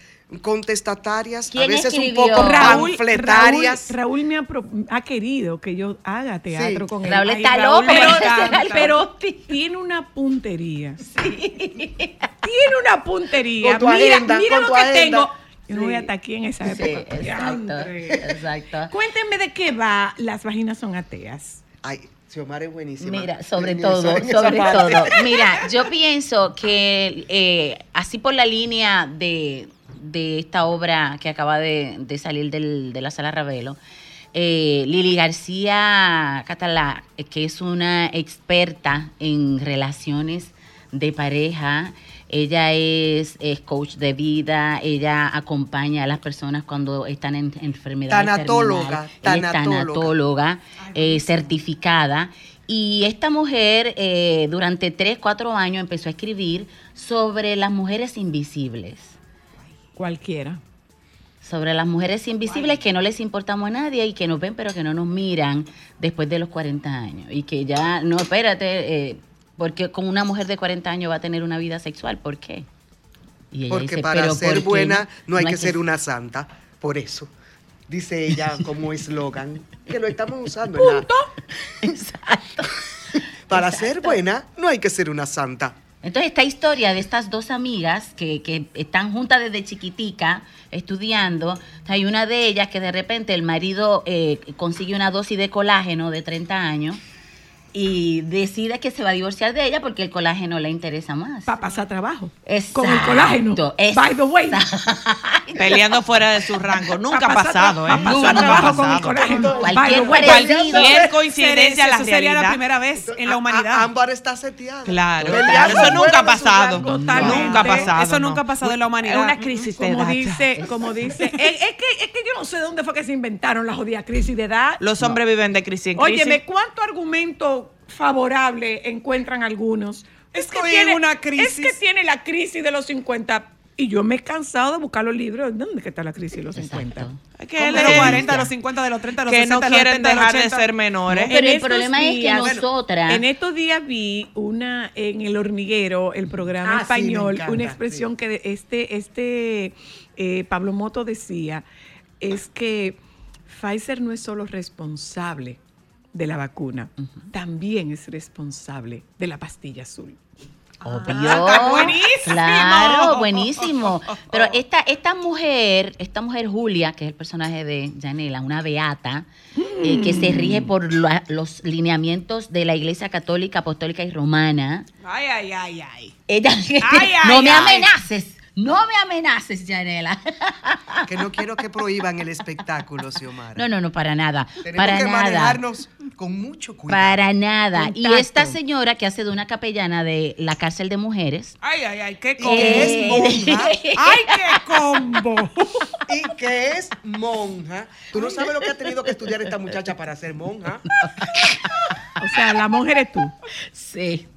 Speaker 5: contestatarias, a
Speaker 4: ¿Quién
Speaker 5: veces un poco
Speaker 1: Raúl,
Speaker 5: panfletarias.
Speaker 1: Raúl, Raúl me ha, pro- ha querido que yo haga teatro
Speaker 5: Sí.
Speaker 1: con él.
Speaker 4: Raúl está loco, pero- [laughs] pero-
Speaker 1: tiene una puntería. Tiene una puntería.
Speaker 5: Con tu
Speaker 1: mira
Speaker 5: agenda,
Speaker 1: mira
Speaker 5: con
Speaker 1: lo
Speaker 5: tu
Speaker 1: que
Speaker 5: agenda.
Speaker 1: tengo. Yo no
Speaker 5: Sí.
Speaker 1: voy hasta aquí en esa
Speaker 4: Sí,
Speaker 1: época.
Speaker 4: exacto. Exacto.
Speaker 1: Cuéntenme de qué va Las vaginas son ateas.
Speaker 5: Ay, Xiomara es buenísima.
Speaker 4: Mira, sobre todo, sobre
Speaker 5: parte.
Speaker 4: todo. [laughs] Mira, yo pienso que eh, así por la línea de, de esta obra que acaba de, de salir del- de la sala Ravelo, eh, Lili García Catalá, eh, que es una experta en relaciones de pareja, ella es, es coach de vida, ella acompaña a las personas cuando están en enfermedades
Speaker 5: Tanatóloga,
Speaker 4: es tanatóloga. eh, certificada. Y esta mujer eh, durante tres, cuatro años empezó a escribir sobre las mujeres invisibles.
Speaker 1: Cualquiera.
Speaker 4: sobre las mujeres invisibles que no les importamos a nadie y que nos ven pero que no nos miran después de los 40 años. Y que ya, no, espérate, eh, porque con una mujer de 40 años va a tener una vida sexual, ¿por qué? Y ella
Speaker 5: Porque
Speaker 4: dice,
Speaker 5: para
Speaker 4: "¿Pero
Speaker 5: ser
Speaker 4: por
Speaker 5: buena no hay que ser una santa. Por eso. Dice [laughs] ella como eslogan. Que lo estamos usando. en la- [laughs]
Speaker 4: Exacto.
Speaker 5: Para ser buena no hay que ser una santa.
Speaker 4: Entonces, esta historia de estas dos amigas que, que están juntas desde chiquitica estudiando, hay una de ellas que de repente el marido eh, consigue una dosis de colágeno de 30 años y decide que se va a divorciar de ella porque el colágeno le interesa más.
Speaker 1: Para pasar trabajo.
Speaker 4: Exacto,
Speaker 1: Con el colágeno. By the way. [laughs]
Speaker 3: Peleando fuera de su rango. Nunca ha pasado, ¿eh? Nunca
Speaker 1: trabajo con el colágeno.
Speaker 4: Cualquier
Speaker 1: By the way.
Speaker 4: parecido.
Speaker 3: Cualquier coincidencia a la
Speaker 2: Eso sería la
Speaker 3: realidad.
Speaker 2: primera vez en la humanidad.
Speaker 5: Ámbar está seteada.
Speaker 3: Claro, eso nunca ha pasado. Nunca ha pasado.
Speaker 2: Eso nunca ha pasado en la humanidad.
Speaker 3: Es una crisis de
Speaker 1: Como
Speaker 3: edad.
Speaker 1: dice, como dice, [laughs] es, es que, es que yo no sé de dónde fue que se inventaron las jodidas crisis de edad.
Speaker 3: Los hombres viven de crisis en crisis.
Speaker 1: Óyeme, ¿cuánto argumento favorable encuentran algunos? Es que, tiene,
Speaker 2: en una crisis.
Speaker 1: es que tiene la crisis de los 50. Y yo me he cansado de buscar los libros. ¿Dónde que está la crisis de los 50?
Speaker 4: Exacto.
Speaker 3: Es que
Speaker 2: de los
Speaker 3: es-
Speaker 2: 40, de los 50, de los 30, de los
Speaker 3: que
Speaker 2: 60,
Speaker 3: no
Speaker 2: de los
Speaker 3: quieren
Speaker 2: 70, de los
Speaker 3: dejar de
Speaker 2: 80.
Speaker 3: ser menores.
Speaker 4: Pero el
Speaker 1: estos
Speaker 4: problema es que
Speaker 1: días-
Speaker 4: nosotras-
Speaker 1: En estos días vi una en el hormiguero, el programa
Speaker 5: Ah, sí,
Speaker 1: español,
Speaker 5: encanta,
Speaker 1: una expresión que de- este, este eh, Pablo Moto decía, es que Pfizer no es solo responsable de la vacuna, también es responsable de la pastilla azul.
Speaker 4: Obvio.
Speaker 2: está buenísimo.
Speaker 4: Claro, buenísimo. Pero esta, esta mujer, esta mujer Julia, que es el personaje de Janela, una beata, eh, que se rige por la- los lineamientos de la Iglesia Católica, Apostólica y Romana.
Speaker 2: Ay, ay, ay, ay.
Speaker 4: Ella [laughs]
Speaker 2: Ay,
Speaker 4: no
Speaker 2: ay,
Speaker 4: me amenaces, no me amenaces, Janela.
Speaker 5: Que no quiero que prohíban el espectáculo, Xiomara.
Speaker 4: No, no, no, para nada.
Speaker 5: Tenemos
Speaker 4: para
Speaker 5: que
Speaker 4: nada.
Speaker 5: manejarnos con mucho cuidado.
Speaker 4: Para nada. Y esta señora que hace de una capellana de la cárcel de mujeres.
Speaker 2: Ay, ay, ay, qué
Speaker 5: Y
Speaker 2: combo.
Speaker 5: que es
Speaker 4: Eh,
Speaker 5: monja. [laughs]
Speaker 2: Ay, qué combo.
Speaker 5: y que es monja. Tú no sabes lo que ha tenido que estudiar esta muchacha para ser monja.
Speaker 1: O sea, la monja eres tú.
Speaker 4: Sí.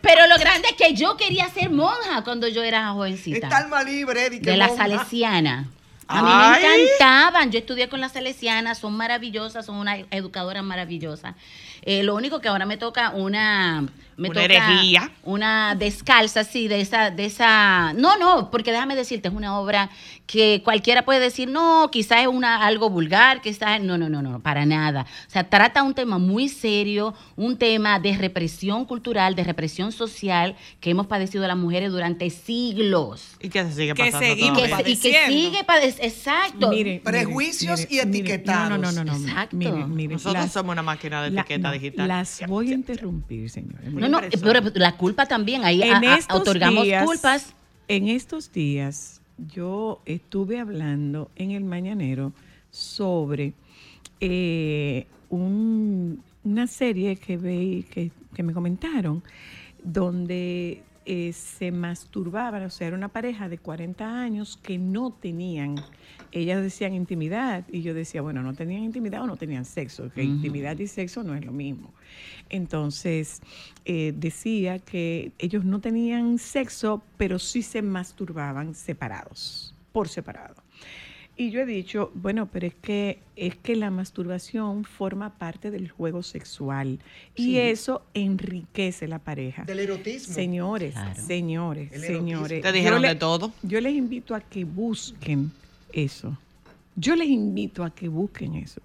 Speaker 4: Pero lo grande es que yo quería ser monja cuando yo era jovencita.
Speaker 5: Está alma libre de,
Speaker 4: la
Speaker 5: monja.
Speaker 4: salesiana. A mí
Speaker 3: Ay.
Speaker 4: me encantaban. Yo estudié con las salesianas, son maravillosas, son unas educadoras maravillosas. Eh, lo único que ahora me toca una me
Speaker 3: Una
Speaker 4: toca
Speaker 3: herejía.
Speaker 4: una descalza, sí, de esa, de esa. No, no, porque déjame decirte, es una obra que cualquiera puede decir, no, quizás es una algo vulgar, quizás, no, no, no, no, para nada. O sea, trata un tema muy serio, un tema de represión cultural, de represión social que hemos padecido las mujeres durante siglos.
Speaker 3: ¿Y qué se sigue
Speaker 2: Que
Speaker 3: pasando?
Speaker 2: seguimos
Speaker 4: que, y que sigue padeciendo. Exacto.
Speaker 1: Mire,
Speaker 5: Prejuicios
Speaker 1: mire,
Speaker 5: y
Speaker 1: mire,
Speaker 5: etiquetados.
Speaker 1: No, no, no, no.
Speaker 4: Exacto.
Speaker 1: Mire, mire,
Speaker 3: Nosotros
Speaker 1: las-
Speaker 3: somos una máquina de
Speaker 1: la-
Speaker 3: etiqueta
Speaker 1: no,
Speaker 3: digital.
Speaker 1: Las voy a interrumpir, señores.
Speaker 4: no, no, pero la culpa también, ahí
Speaker 1: en
Speaker 4: a- a-
Speaker 1: estos
Speaker 4: otorgamos
Speaker 1: días-
Speaker 4: culpas.
Speaker 1: En estos días yo estuve hablando en el Mañanero sobre eh, un- una serie que, ve, que, que me comentaron donde eh, se masturbaban, o sea, era una pareja de 40 años que no tenían, ellas decían intimidad, y yo decía, bueno, no tenían intimidad o no tenían sexo, que intimidad y sexo no es lo mismo. Entonces, eh, decía que ellos no tenían sexo, pero sí se masturbaban separados, por separado. Y yo he dicho, bueno, pero es que es que la masturbación forma parte del juego sexual y
Speaker 5: Sí.
Speaker 1: eso enriquece la pareja.
Speaker 5: Del erotismo.
Speaker 1: Señores,
Speaker 4: Claro.
Speaker 1: señores,
Speaker 5: El
Speaker 1: señores.
Speaker 3: Te dijeron
Speaker 1: le-
Speaker 3: de todo.
Speaker 1: Yo les invito a que busquen eso. Yo les invito a que busquen eso.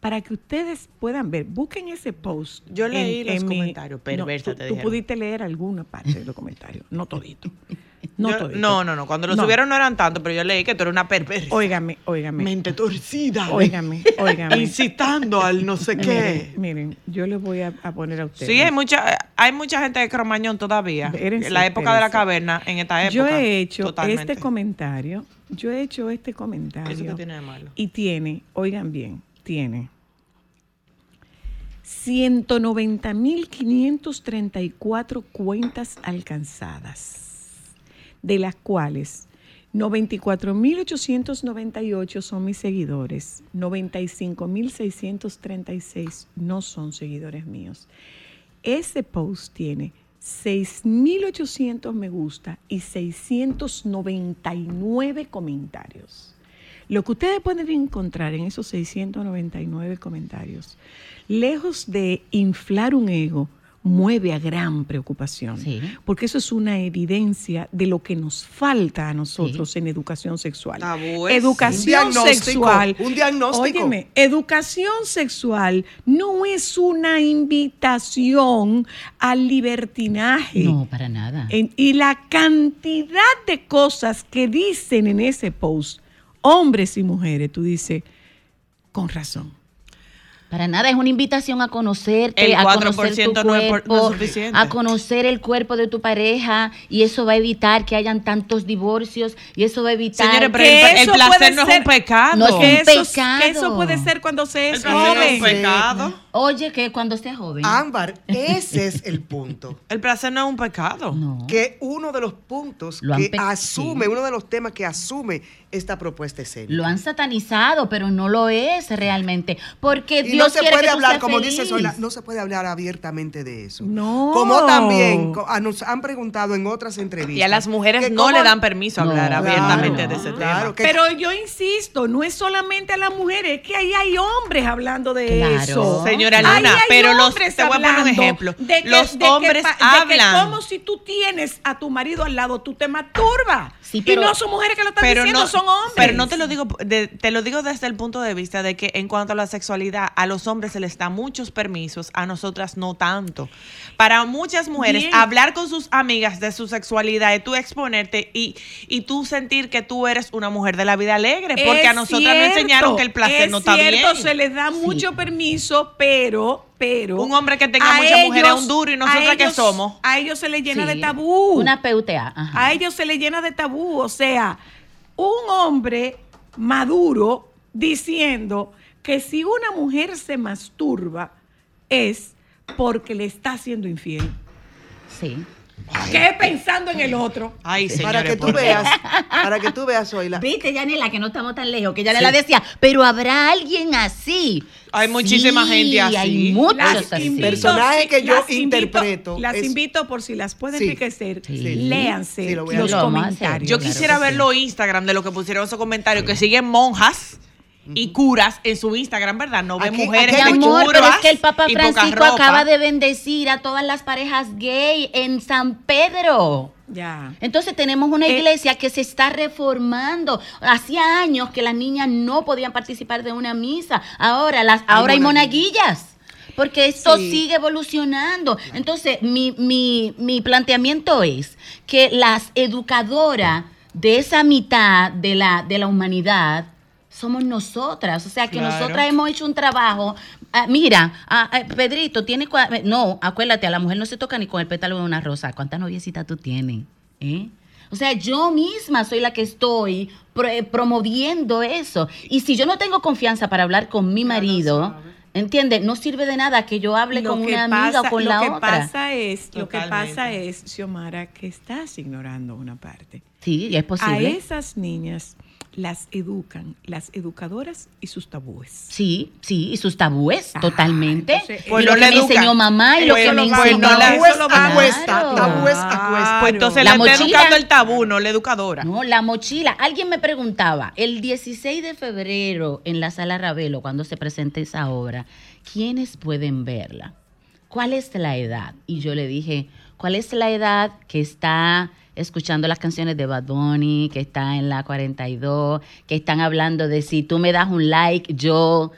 Speaker 1: Para que ustedes puedan ver, busquen ese post.
Speaker 3: Yo leí los
Speaker 1: mi-
Speaker 3: comentarios, perversa,
Speaker 1: tú,
Speaker 3: te
Speaker 1: tú
Speaker 3: dijeron.
Speaker 1: pudiste leer alguna parte de los comentarios, no todito. [laughs] No,
Speaker 3: Yo- no, no, no. Cuando lo
Speaker 1: No.
Speaker 3: subieron no eran tantos, pero yo leí que tú eres una perversa.
Speaker 1: Óigame, óigame.
Speaker 3: Mente torcida.
Speaker 1: Óigame, [laughs] óigame.
Speaker 3: Incitando al no sé qué.
Speaker 1: Miren, miren, yo les voy a, a poner a ustedes.
Speaker 3: Sí, hay mucha, hay mucha gente de Cromañón todavía.
Speaker 1: Espérense,
Speaker 3: en la época de la caverna, en esta época.
Speaker 1: Yo he hecho
Speaker 3: totalmente.
Speaker 1: este comentario, yo he hecho este
Speaker 3: ¿Eso
Speaker 1: comentario.
Speaker 3: qué tiene de malo?
Speaker 1: Y tiene, oigan bien, tiene 190.534 cuentas alcanzadas, de las cuales 94.898 son mis seguidores, 95.636 no son seguidores míos. Ese post tiene 6.800 me gusta y 699 comentarios. Lo que ustedes pueden encontrar en esos 699 comentarios, lejos de inflar un ego, mueve a gran preocupación.
Speaker 4: Sí.
Speaker 1: Porque eso es una evidencia de lo que nos falta a nosotros en educación sexual.
Speaker 5: Tabúes.
Speaker 1: Educación
Speaker 5: Un diagnóstico,
Speaker 1: sexual.
Speaker 5: un diagnóstico.
Speaker 1: Óyeme, educación sexual no es una invitación al libertinaje.
Speaker 4: No, para nada.
Speaker 1: En- y la cantidad de cosas que dicen en ese post, hombres y mujeres, tú dices, con razón.
Speaker 4: Para nada, es una invitación a conocerte,
Speaker 3: El
Speaker 4: a conocer
Speaker 3: 4%
Speaker 4: tu
Speaker 3: no es por-
Speaker 4: cuerpo,
Speaker 3: no es suficiente.
Speaker 4: a conocer el cuerpo de tu pareja y eso va a evitar que hayan tantos divorcios y eso va a evitar
Speaker 3: Señores, pero
Speaker 1: Que
Speaker 3: el, el placer no es un pecado.
Speaker 4: No es un
Speaker 1: que, eso,
Speaker 4: pecado.
Speaker 1: que eso puede ser cuando se
Speaker 3: el
Speaker 1: es
Speaker 3: placer no es un
Speaker 1: joven.
Speaker 3: pecado.
Speaker 4: Oye, que cuando estés joven.
Speaker 5: Ámbar, [laughs] ese es el punto.
Speaker 3: El placer no es un pecado.
Speaker 4: no.
Speaker 5: Que uno de los puntos
Speaker 4: Lo
Speaker 5: que asume,
Speaker 4: sí.
Speaker 5: uno de los temas que asume esta propuesta escénica.
Speaker 4: Lo han satanizado, pero no lo es realmente. Porque
Speaker 5: Y
Speaker 4: Dios
Speaker 5: no se
Speaker 4: quiere
Speaker 5: puede hablar, como
Speaker 4: feliz.
Speaker 5: dice Zoila, no se puede hablar abiertamente de eso.
Speaker 1: No.
Speaker 5: Como también co- a- nos han preguntado en otras entrevistas.
Speaker 3: Y a las mujeres no
Speaker 5: cómo-
Speaker 3: le dan permiso a
Speaker 4: No,
Speaker 3: hablar
Speaker 4: claro,
Speaker 3: abiertamente de ese
Speaker 5: claro,
Speaker 3: tema.
Speaker 5: que-
Speaker 1: Pero yo insisto, no es solamente a las mujeres, es que ahí hay hombres hablando de
Speaker 4: Claro.
Speaker 1: eso.
Speaker 3: Señora Luna, pero los-
Speaker 1: hombres
Speaker 3: te voy a poner un ejemplo.
Speaker 1: de que-
Speaker 3: Los
Speaker 1: de que
Speaker 3: hombres
Speaker 1: pa- de que
Speaker 3: hablan.
Speaker 1: como si tú tienes a tu marido al lado, tú te masturbas.
Speaker 4: Sí, pero-
Speaker 1: y no son mujeres que lo están
Speaker 3: pero
Speaker 1: diciendo,
Speaker 3: no,
Speaker 1: son hombres.
Speaker 3: Pero no te lo digo, de- te lo digo desde el punto de vista de que en cuanto a la sexualidad, a los hombres se les da muchos permisos, a nosotras no tanto. Para muchas mujeres,
Speaker 1: Bien.
Speaker 3: hablar con sus amigas de su sexualidad y tú exponerte y, y tú sentir que tú eres una mujer de la vida alegre, porque a nosotras nos enseñaron que el placer
Speaker 1: es
Speaker 3: no está
Speaker 1: cierto,
Speaker 3: bien.
Speaker 1: se les da mucho permiso, pero, pero.
Speaker 3: Un hombre que tenga
Speaker 1: a
Speaker 3: muchas mujeres es un duro y nosotras ¿qué
Speaker 1: ellos-
Speaker 3: somos?
Speaker 1: A ellos se les llena
Speaker 4: Sí.
Speaker 1: de tabú.
Speaker 4: Una PUTA. ajá.
Speaker 1: A ellos se les llena de tabú. O sea, un hombre maduro diciendo que si una mujer se masturba es porque le está siendo infiel.
Speaker 4: Sí.
Speaker 1: ¿Qué pensando en el otro?
Speaker 3: Ay, señores,
Speaker 5: para que tú veas, para que tú veas, Zoila.
Speaker 4: Viste, Yanela, que no estamos tan lejos, que Yanela decía, pero habrá alguien así.
Speaker 3: Hay muchísima
Speaker 4: Sí,
Speaker 3: gente así.
Speaker 4: Hay muchos
Speaker 1: Las
Speaker 4: así.
Speaker 1: invito,
Speaker 5: Personaje que yo
Speaker 1: las invito-
Speaker 5: interpreto
Speaker 1: las
Speaker 5: es-
Speaker 1: invito por si las pueden
Speaker 5: Sí.
Speaker 1: enriquecer.
Speaker 4: Sí.
Speaker 1: Léanse
Speaker 5: Sí, lo
Speaker 1: los.
Speaker 4: Lo hacer.
Speaker 1: comentarios.
Speaker 3: Yo
Speaker 4: Claro
Speaker 3: quisiera ver
Speaker 4: sí.
Speaker 3: los Instagram de los que pusieron esos comentarios que siguen monjas y curas en su Instagram, ¿verdad? No
Speaker 5: Aquí-
Speaker 3: mujeres de
Speaker 4: amor, pero es que el Papa Francisco acaba de bendecir a todas las parejas gay en San Pedro.
Speaker 1: Ya.
Speaker 4: Entonces tenemos una
Speaker 1: Eh,
Speaker 4: iglesia que se está reformando. Hacía años que las niñas no podían participar de una misa. Ahora las, ahora hay monaguillas. Porque esto
Speaker 1: Sí.
Speaker 4: sigue evolucionando. Entonces, mi, mi, mi planteamiento es que las educadoras de esa mitad de la, de la humanidad somos nosotras. O sea, que
Speaker 3: Claro.
Speaker 4: nosotras hemos hecho un trabajo. Ah, mira, ah, ah, Pedrito, tiene. cua- No, acuérdate, a la mujer no se toca ni con el pétalo de una rosa. ¿Cuántas noviecitas tú tienes? ¿Eh? O sea, yo misma soy la que estoy pro- eh, promoviendo eso. Y si yo no tengo confianza para hablar con mi marido, ¿entiendes? No sirve de nada que yo hable
Speaker 1: Lo
Speaker 4: con
Speaker 1: que
Speaker 4: una amiga o con
Speaker 1: lo
Speaker 4: la
Speaker 1: que
Speaker 4: otra.
Speaker 1: Pasa es, lo que pasa es, Xiomara, que estás ignorando una parte.
Speaker 4: Sí, es
Speaker 1: A
Speaker 4: posible.
Speaker 1: esas niñas las educan las educadoras y sus tabúes.
Speaker 4: Sí, sí, y sus tabúes,
Speaker 1: Ah,
Speaker 4: totalmente.
Speaker 1: entonces,
Speaker 4: y
Speaker 3: Pues
Speaker 4: lo que me
Speaker 3: educan.
Speaker 4: enseñó mamá y lo
Speaker 3: Pues
Speaker 4: que
Speaker 3: no
Speaker 4: me
Speaker 3: pues
Speaker 4: enseñó
Speaker 3: no la-
Speaker 5: Tabúes
Speaker 1: eso lo va-
Speaker 5: acuesta,
Speaker 4: Claro.
Speaker 5: tabúes acuesta.
Speaker 3: Pues entonces
Speaker 4: La
Speaker 3: le está
Speaker 4: mochila.
Speaker 3: educando el tabú, no la educadora.
Speaker 4: No, la mochila. Alguien me preguntaba, el 16 de febrero en la sala Ravelo, cuando se presente esa obra, ¿quiénes pueden verla? ¿Cuál es la edad? Y yo le dije, ¿cuál es la edad que está escuchando las canciones de Bad Bunny, que está en la 42, que están hablando de si tú me das un like, yo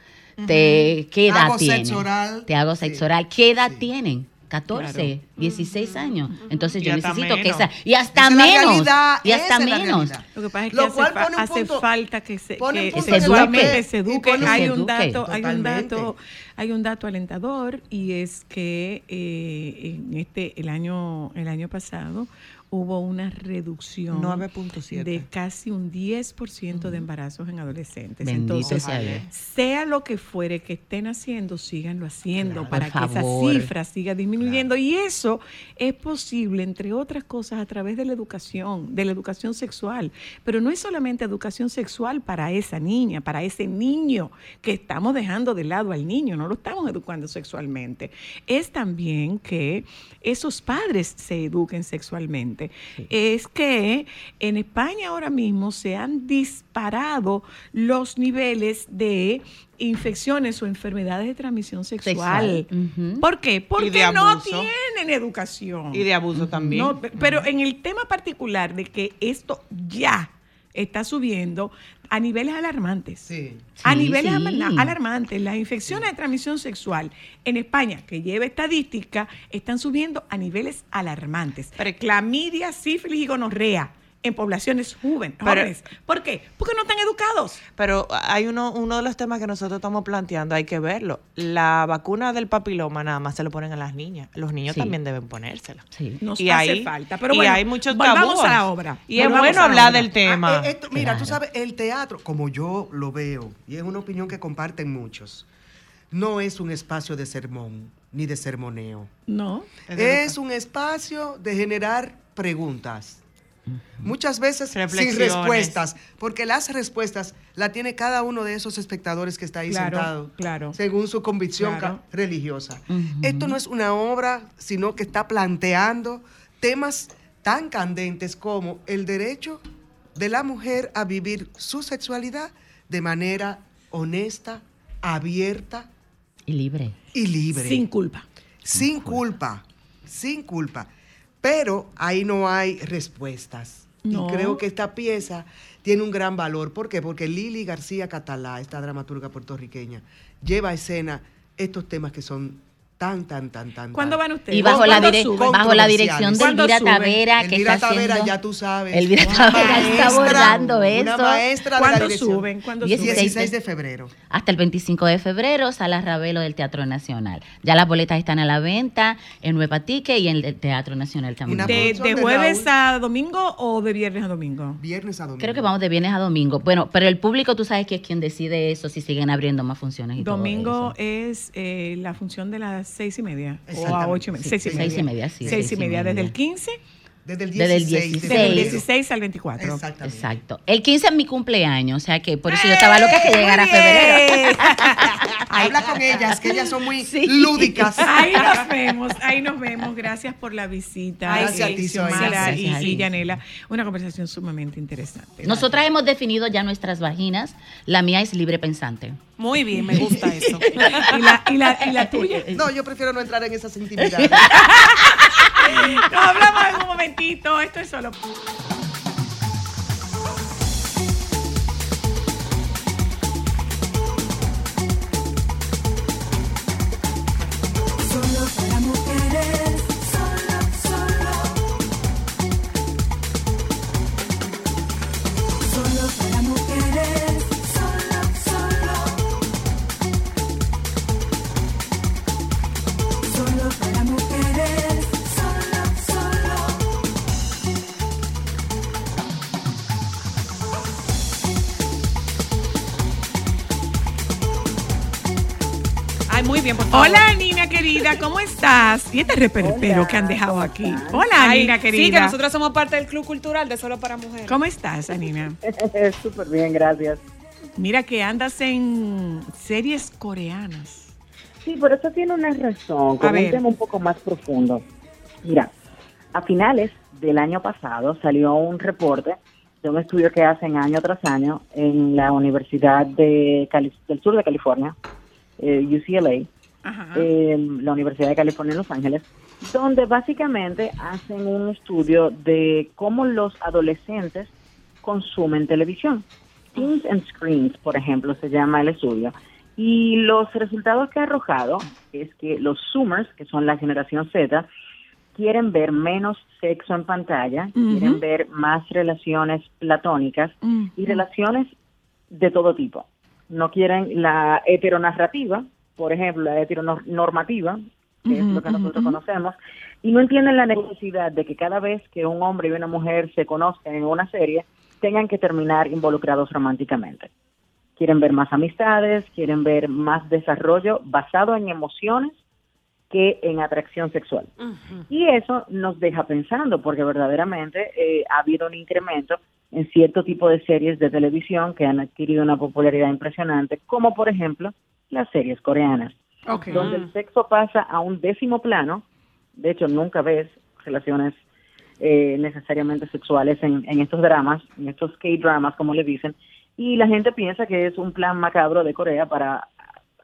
Speaker 4: te... ¿Qué edad
Speaker 5: Hago
Speaker 4: tienen?
Speaker 5: sexo oral.
Speaker 4: Te hago
Speaker 5: Sí.
Speaker 4: sexo oral. ¿Qué edad
Speaker 5: Sí.
Speaker 4: tienen? 14,
Speaker 1: Claro.
Speaker 4: 16 años. Entonces
Speaker 3: Y
Speaker 4: yo necesito que esa... Y hasta
Speaker 5: Esa es la
Speaker 4: menos.
Speaker 5: realidad,
Speaker 4: y hasta menos.
Speaker 1: Lo que pasa es que
Speaker 5: Lo
Speaker 1: hace,
Speaker 5: cual
Speaker 1: fa-
Speaker 5: pone un
Speaker 1: hace
Speaker 5: punto-
Speaker 1: falta que se, que eduque. Hay un dato, hay un dato, hay un dato alentador y es que eh, en este el año el año pasado hubo una reducción
Speaker 3: 9.7.
Speaker 1: de casi un 10% de embarazos en adolescentes.
Speaker 4: Bendito
Speaker 1: Entonces,
Speaker 4: sea
Speaker 1: sea lo que fuere que estén haciendo, síganlo haciendo
Speaker 4: Claro,
Speaker 1: para que esa cifra siga disminuyendo. Y eso es posible, entre otras cosas, a través de la educación, de la educación sexual. Pero no es solamente educación sexual para esa niña, para ese niño que estamos dejando de lado al niño, no lo estamos educando sexualmente. Es también que esos padres se eduquen sexualmente. Es que en España ahora mismo se han disparado los niveles de infecciones o enfermedades de transmisión sexual. ¿Por qué? Porque no tienen educación.
Speaker 3: Y de abuso también.
Speaker 1: No, pero en el tema particular de que esto ya está subiendo a niveles alarmantes.
Speaker 5: Sí.
Speaker 1: A
Speaker 4: Sí,
Speaker 1: niveles
Speaker 4: sí.
Speaker 1: alarmantes, las infecciones de transmisión sexual en España, que lleva estadística, están subiendo a niveles alarmantes.
Speaker 3: Pero-
Speaker 1: Clamidia, sífilis y gonorrea en poblaciones
Speaker 3: Pero-
Speaker 1: jóvenes. ¿Por qué? Porque no están educados.
Speaker 3: Pero hay uno, uno de los temas que nosotros estamos planteando, hay que verlo. La vacuna del papiloma nada más se lo ponen a las niñas. Los niños
Speaker 4: Sí.
Speaker 3: también deben ponérsela.
Speaker 4: Sí.
Speaker 1: Nos
Speaker 3: Y
Speaker 1: hace
Speaker 3: ahí-
Speaker 1: falta. Pero
Speaker 3: y
Speaker 1: bueno,
Speaker 3: hay muchos
Speaker 1: volvamos
Speaker 3: tabúes.
Speaker 1: a la obra.
Speaker 3: Y es bueno hablar
Speaker 1: obra.
Speaker 3: del tema.
Speaker 5: Ah, eh, esto- mira, tú
Speaker 4: Claro.
Speaker 5: sabes, el teatro, como yo lo veo, y es una opinión que comparten muchos, no es un espacio de sermón ni de sermoneo.
Speaker 1: No.
Speaker 5: Es un espacio de generar preguntas. Muchas veces sin respuestas, porque las respuestas la tiene cada uno de esos espectadores que está ahí
Speaker 1: Claro,
Speaker 5: sentado,
Speaker 1: claro.
Speaker 5: según su convicción
Speaker 1: Claro.
Speaker 5: religiosa. Esto no es una obra, sino que está planteando temas tan candentes como el derecho de la mujer a vivir su sexualidad de manera honesta, abierta
Speaker 4: Y libre.
Speaker 5: y libre
Speaker 1: Sin culpa.
Speaker 5: sin culpa, sin culpa. Pero ahí no hay respuestas.
Speaker 1: No.
Speaker 5: Y creo que esta pieza tiene un gran valor. ¿Por qué? Porque Lili García Catalá, esta dramaturga puertorriqueña, lleva a escena estos temas que son tan, tan, tan, tan.
Speaker 1: ¿Cuándo van ustedes?
Speaker 4: Y bajo la,
Speaker 1: ¿Cuándo
Speaker 4: dire-
Speaker 1: suben?
Speaker 4: bajo la dirección de
Speaker 1: ¿Cuándo
Speaker 4: Elvira? Tavera, que
Speaker 5: Elvira
Speaker 4: está
Speaker 5: Tavera,
Speaker 4: haciendo...
Speaker 5: ya tú sabes.
Speaker 4: Elvira Tavera está
Speaker 5: Una
Speaker 4: eso.
Speaker 5: maestra de la
Speaker 1: ¿Cuándo
Speaker 5: dirección.
Speaker 1: suben? ¿Cuándo
Speaker 4: Diez-
Speaker 1: suben?
Speaker 5: 16 de febrero.
Speaker 4: Hasta el 25 de febrero, Sala Ravelo del Teatro Nacional. Ya las boletas están a la venta en Nueva Tique y en el Teatro Nacional también.
Speaker 1: ¿De,
Speaker 5: producción
Speaker 1: de
Speaker 5: de
Speaker 1: jueves
Speaker 5: Raúl.
Speaker 1: a domingo o de viernes a domingo?
Speaker 5: Viernes a domingo.
Speaker 4: Creo que vamos de viernes a domingo. Bueno, pero el público, tú sabes que es quien decide eso, si siguen abriendo más funciones y
Speaker 1: Domingo
Speaker 4: todo eso.
Speaker 1: es eh, la función de las seis y media o a ocho y media.
Speaker 5: Sí,
Speaker 1: seis y
Speaker 5: seis
Speaker 1: media.
Speaker 4: y media, sí,
Speaker 1: Seis y media, desde el 15,
Speaker 5: Desde el
Speaker 4: Desde el
Speaker 5: 16. de
Speaker 4: 16.
Speaker 1: desde el
Speaker 5: febrero.
Speaker 1: 16 al 24.
Speaker 5: Exactamente.
Speaker 4: Exacto. El 15 es mi cumpleaños, o sea que por eso yo estaba loca que llegara
Speaker 1: bien.
Speaker 4: febrero. [laughs]
Speaker 5: Habla con ellas, que ellas son muy [laughs]
Speaker 4: Sí.
Speaker 5: lúdicas.
Speaker 1: Ahí nos vemos, ahí nos vemos. Gracias por la visita.
Speaker 5: Gracias a ti,
Speaker 1: Xiomara y,
Speaker 4: a ti.
Speaker 1: y Yanela. Una conversación sumamente interesante.
Speaker 4: Nosotras hemos definido ya nuestras vaginas. La mía es libre pensante.
Speaker 2: Muy bien, me gusta eso. [laughs]
Speaker 1: ¿Y la, y la, y la tuya?
Speaker 5: No, yo prefiero no entrar en esas [laughs] intimidades.
Speaker 1: Nos hablamos en un momentito. Esto es. Solo Hola, Nina querida, ¿cómo estás? Y este reperpero que han dejado aquí. Hola,
Speaker 2: Ay,
Speaker 1: Nina querida.
Speaker 2: Sí, que nosotros somos parte del Club Cultural de Solo para Mujeres.
Speaker 1: ¿Cómo estás, Anina? [laughs]
Speaker 7: Súper bien, gracias.
Speaker 1: Mira que andas en series coreanas.
Speaker 7: Sí, pero eso tiene una razón,
Speaker 1: A
Speaker 7: con
Speaker 1: ver.
Speaker 7: un tema un poco más profundo. Mira, a finales del año pasado salió un reporte de un estudio que hacen año tras año en la Universidad de Cali- del Sur de California, eh, UCLA. Eh, la Universidad de California en Los Ángeles, donde básicamente hacen un estudio de cómo los adolescentes consumen televisión. Teens and Screens, por ejemplo, se llama el estudio. Y los resultados que ha arrojado es que los Zoomers, que son la generación Z, quieren ver menos sexo en pantalla, quieren ver más relaciones platónicas y relaciones de todo tipo. No quieren la heteronarrativa, por ejemplo, la heteronormativa, que es lo que nosotros conocemos, y no entienden la necesidad de que cada vez que un hombre y una mujer se conozcan en una serie, tengan que terminar involucrados románticamente. Quieren ver más amistades, quieren ver más desarrollo basado en emociones que en atracción sexual. Y eso nos deja pensando, porque verdaderamente eh, ha habido un incremento en cierto tipo de series de televisión que han adquirido una popularidad impresionante, como por ejemplo las series coreanas,
Speaker 1: Ok.
Speaker 7: donde el sexo pasa a un décimo plano. De hecho, nunca ves relaciones eh, necesariamente sexuales en, en estos dramas, en estos K-dramas, como le dicen, y la gente piensa que es un plan macabro de Corea para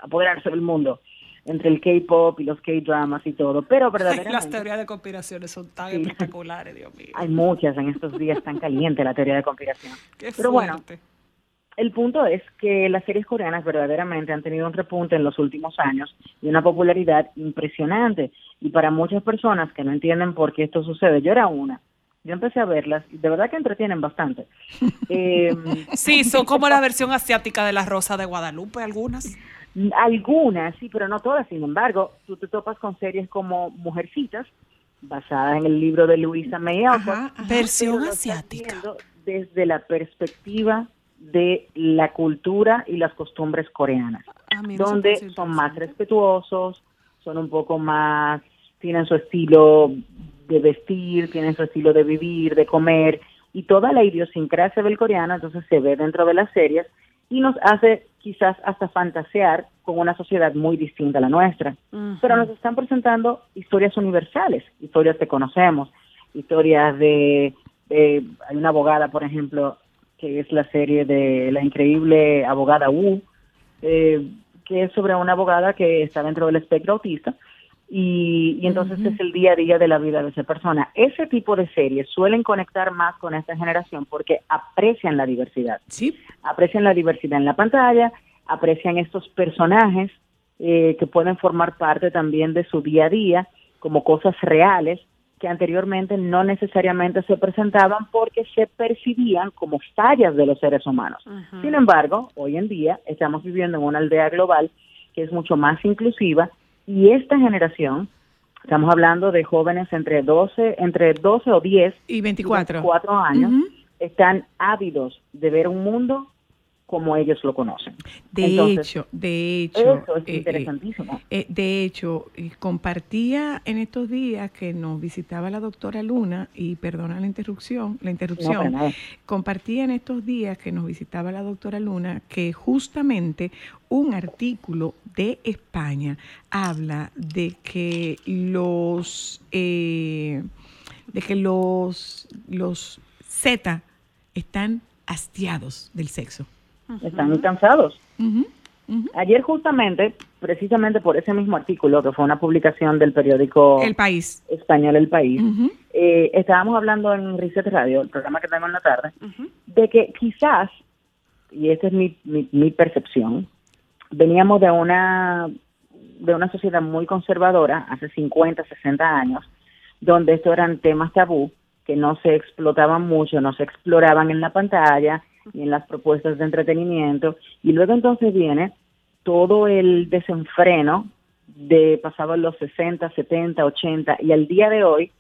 Speaker 7: apoderarse del mundo entre el K-pop y los K-dramas y todo, pero [laughs]
Speaker 2: Ay,
Speaker 7: verdaderamente
Speaker 2: las teorías de conspiraciones son tan
Speaker 7: Sí.
Speaker 2: espectaculares, Dios mío.
Speaker 7: hay muchas en estos días tan caliente la teoría de conspiración.
Speaker 2: Qué
Speaker 7: pero bueno,
Speaker 2: fuerte.
Speaker 7: El punto es que las series coreanas verdaderamente han tenido un repunte en los últimos años y una popularidad impresionante. Y para muchas personas que no entienden por qué esto sucede, yo era una. Yo empecé a verlas y de verdad que entretienen bastante. [laughs] Eh,
Speaker 2: Sí, son como la versión asiática de la Rosa de Guadalupe, algunas.
Speaker 7: algunas, sí, pero no todas. Sin embargo, tú te topas con series como Mujercitas, basadas en el libro de Luisa May Alcott.
Speaker 2: Versión asiática.
Speaker 7: desde la perspectiva de la cultura y las costumbres coreanas,
Speaker 2: Ah, mira,
Speaker 7: donde son más respetuosos, son un poco más, tienen su estilo de vestir, tienen su estilo de vivir, de comer, y toda la idiosincrasia del coreano entonces se ve dentro de las series y nos hace quizás hasta fantasear con una sociedad muy distinta a la nuestra. Pero nos están presentando historias universales, historias que conocemos, historias de, de- hay una abogada, por ejemplo, que es la serie de la increíble abogada Wu, eh, que es sobre una abogada que está dentro del espectro autista y, y entonces es el día a día de la vida de esa persona. Ese tipo de series suelen conectar más con esta generación porque aprecian la diversidad.
Speaker 1: Sí,
Speaker 7: aprecian la diversidad en la pantalla, aprecian estos personajes eh, que pueden formar parte también de su día a día como cosas reales que anteriormente no necesariamente se presentaban porque se percibían como fallas de los seres humanos. Sin embargo, hoy en día estamos viviendo en una aldea global que es mucho más inclusiva y esta generación, estamos hablando de jóvenes entre 12, entre 12 o 10
Speaker 1: y 24.
Speaker 7: cuatro años, están ávidos de ver un mundo como ellos lo conocen.
Speaker 1: De
Speaker 7: Entonces,
Speaker 1: hecho, de hecho,
Speaker 7: eso es
Speaker 1: eh, eh,
Speaker 7: interesantísimo.
Speaker 1: eh, de hecho, compartía en estos días que nos visitaba la doctora Luna, y perdona la interrupción, la interrupción, compartía en estos días que nos visitaba la doctora Luna que justamente un artículo de España habla de que los eh, de que los los Z están hastiados del sexo.
Speaker 7: Están cansados. Ayer justamente, precisamente por ese mismo artículo, que fue una publicación del periódico
Speaker 1: El país.
Speaker 7: español El País, eh, estábamos hablando en Reset Radio, el programa que tengo en la tarde, de que quizás, y esta es mi, mi, mi percepción, veníamos de una, de una sociedad muy conservadora, hace 50, 60 años, donde estos eran temas tabú, que no se explotaban mucho, no se exploraban en la pantalla y en las propuestas de entretenimiento, y luego entonces viene todo el desenfreno de pasados los 60, 70, 80 y al día de hoy,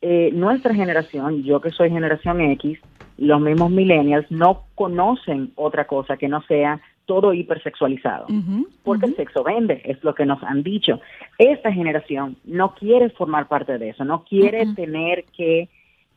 Speaker 7: eh, nuestra generación, yo que soy generación X, los mismos millennials no conocen otra cosa que no sea todo hipersexualizado. Porque el sexo vende, es lo que nos han dicho. Esta generación no quiere formar parte de eso, no quiere tener que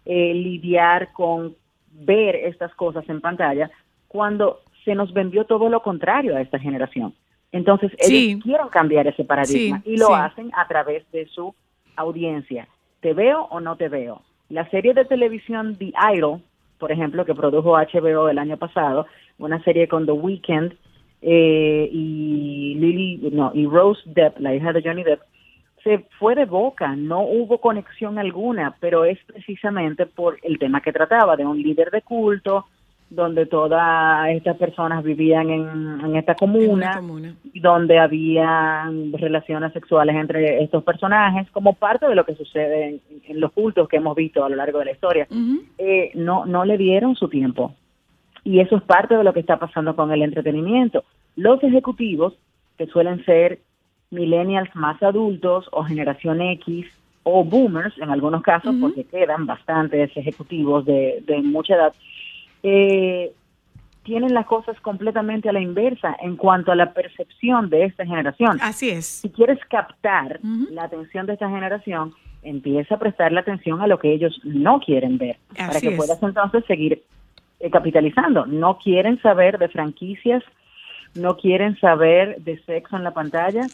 Speaker 7: eh, lidiar con ver estas cosas en pantalla cuando se nos vendió todo lo contrario a esta generación. Entonces, ellos quieren cambiar ese paradigma
Speaker 1: Sí,
Speaker 7: y lo
Speaker 1: sí.
Speaker 7: hacen a través de su audiencia. ¿Te veo o no te veo? La serie de televisión The Idol, por ejemplo, que produjo HBO el año pasado, una serie con The Weeknd eh, y Lily, no, y Rose Depp, la hija de Johnny Depp, se fue de boca, no hubo conexión alguna, pero es precisamente por el tema que trataba, de un líder de culto, donde todas estas personas vivían en, en esta
Speaker 1: En una
Speaker 7: comuna,
Speaker 1: comuna.
Speaker 7: donde había relaciones sexuales entre estos personajes, como parte de lo que sucede en, en los cultos que hemos visto a lo largo de la historia. Eh, no, no le dieron su tiempo. Y eso es parte de lo que está pasando con el entretenimiento. Los ejecutivos, que suelen ser millennials más adultos o generación X o boomers en algunos casos, porque quedan bastantes ejecutivos de, de mucha edad, eh, tienen las cosas completamente a la inversa en cuanto a la percepción de esta generación.
Speaker 1: Así es.
Speaker 7: Si quieres captar la atención de esta generación, empieza a prestarle atención a lo que ellos no quieren ver, para que
Speaker 1: es.
Speaker 7: puedas entonces seguir eh, capitalizando. No quieren saber de franquicias, no quieren saber de sexo en la pantalla,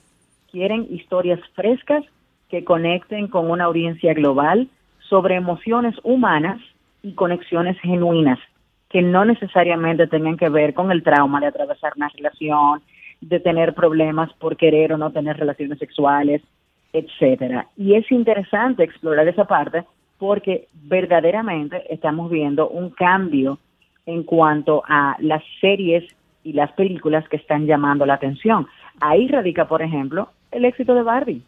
Speaker 7: quieren historias frescas que conecten con una audiencia global sobre emociones humanas y conexiones genuinas que no necesariamente tengan que ver con el trauma de atravesar una relación, de tener problemas por querer o no tener relaciones sexuales, etcétera. Y es interesante explorar esa parte porque verdaderamente estamos viendo un cambio en cuanto a las series y las películas que están llamando la atención. Ahí radica, por ejemplo, el éxito de Barbie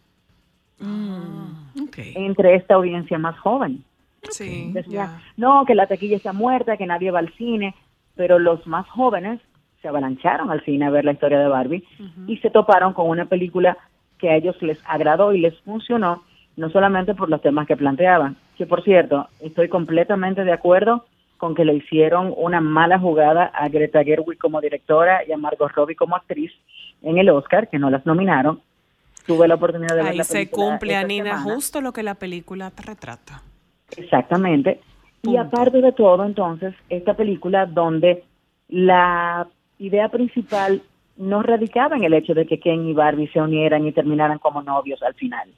Speaker 1: Ok.
Speaker 7: entre esta audiencia más joven.
Speaker 2: Sí.
Speaker 7: Decía, no, que la taquilla está muerta, que nadie va al cine, pero los más jóvenes se avalancharon al cine a ver la historia de Barbie y se toparon con una película que a ellos les agradó y les funcionó, no solamente por los temas que planteaban, que por cierto, estoy completamente de acuerdo con que le hicieron una mala jugada a Greta Gerwig como directora y a Margot Robbie como actriz en el Oscar, que no las nominaron. Tuve la oportunidad de ver
Speaker 2: Ahí se cumple, Anina,
Speaker 7: semana.
Speaker 2: justo lo que la película retrata.
Speaker 7: Exactamente. Y aparte de todo, entonces, esta película donde la idea principal no radicaba en el hecho de que Ken y Barbie se unieran y terminaran como novios al final.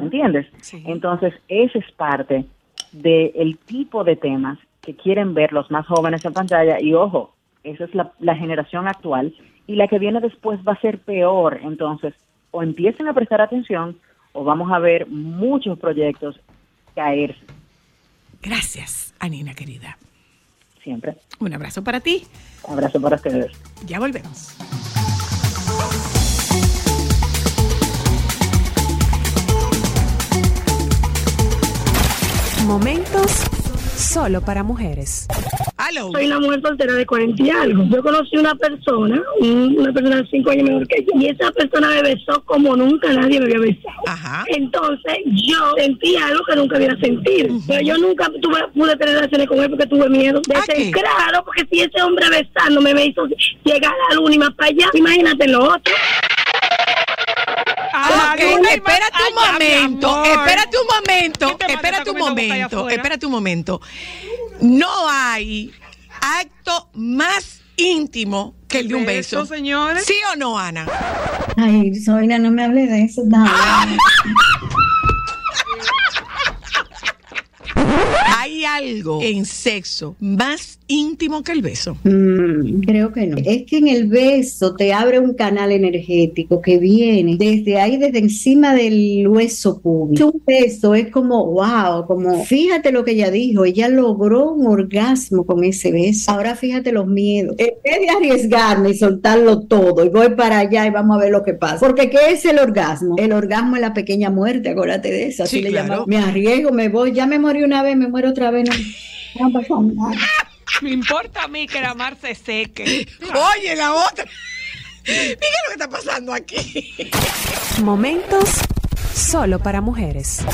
Speaker 7: ¿Entiendes?
Speaker 2: Sí.
Speaker 7: Entonces, ese es parte del tipo de temas que quieren ver los más jóvenes en pantalla. Y ojo, esa es la, la generación actual. Y la que viene después va a ser peor. Entonces, o empiecen a prestar atención o vamos a ver muchos proyectos caerse
Speaker 1: Gracias, Anina querida.
Speaker 7: siempre.
Speaker 1: Un abrazo para ti.
Speaker 7: Abrazo para ustedes.
Speaker 1: Ya volvemos.
Speaker 8: Momentos solo para mujeres.
Speaker 9: Soy una mujer soltera de 40 y algo. Yo conocí una persona, un- una persona de 5 años menor que yo, y esa persona me besó como nunca nadie me había besado.
Speaker 1: Ajá.
Speaker 9: Entonces yo sentí algo que nunca había sentido. Pero yo nunca tuve, pude tener relaciones con él porque tuve miedo. De
Speaker 1: ¿A
Speaker 9: ser
Speaker 1: qué?
Speaker 9: claro, porque si ese hombre besándome me hizo llegar a la luna y más para allá, imagínate lo otro.
Speaker 2: Ah,
Speaker 1: espérate un
Speaker 2: ay,
Speaker 1: momento, espérate un momento,
Speaker 2: ¿Quién te manda
Speaker 1: espérate un momento, espérate un momento. No hay acto más íntimo que el de un beso.
Speaker 2: señores.
Speaker 1: ¿Sí o no, Ana?
Speaker 10: Ay, Soina, no me hable de eso. No.
Speaker 1: ¿Hay algo en sexo más íntimo que el beso?
Speaker 10: Mm, creo que no. Es que en el beso te abre un canal energético que viene desde ahí, desde encima del hueso público. Un beso es como, wow, como, fíjate lo que ella dijo, ella logró un orgasmo con ese beso. Ahora fíjate los miedos. En vez de arriesgarme y soltarlo todo y voy para allá y vamos a ver lo que pasa. Porque ¿qué es el orgasmo? El orgasmo es la pequeña muerte, acuérdate de eso. Así
Speaker 1: Sí,
Speaker 10: le
Speaker 1: claro.
Speaker 10: llamamos. Me arriesgo, me voy, ya me morí una vez, me muero otra vez. No, [laughs] no.
Speaker 2: Me importa a mí que la mar se seque.
Speaker 1: Oye, la otra. Mira lo que está pasando aquí.
Speaker 8: Momentos solo para mujeres.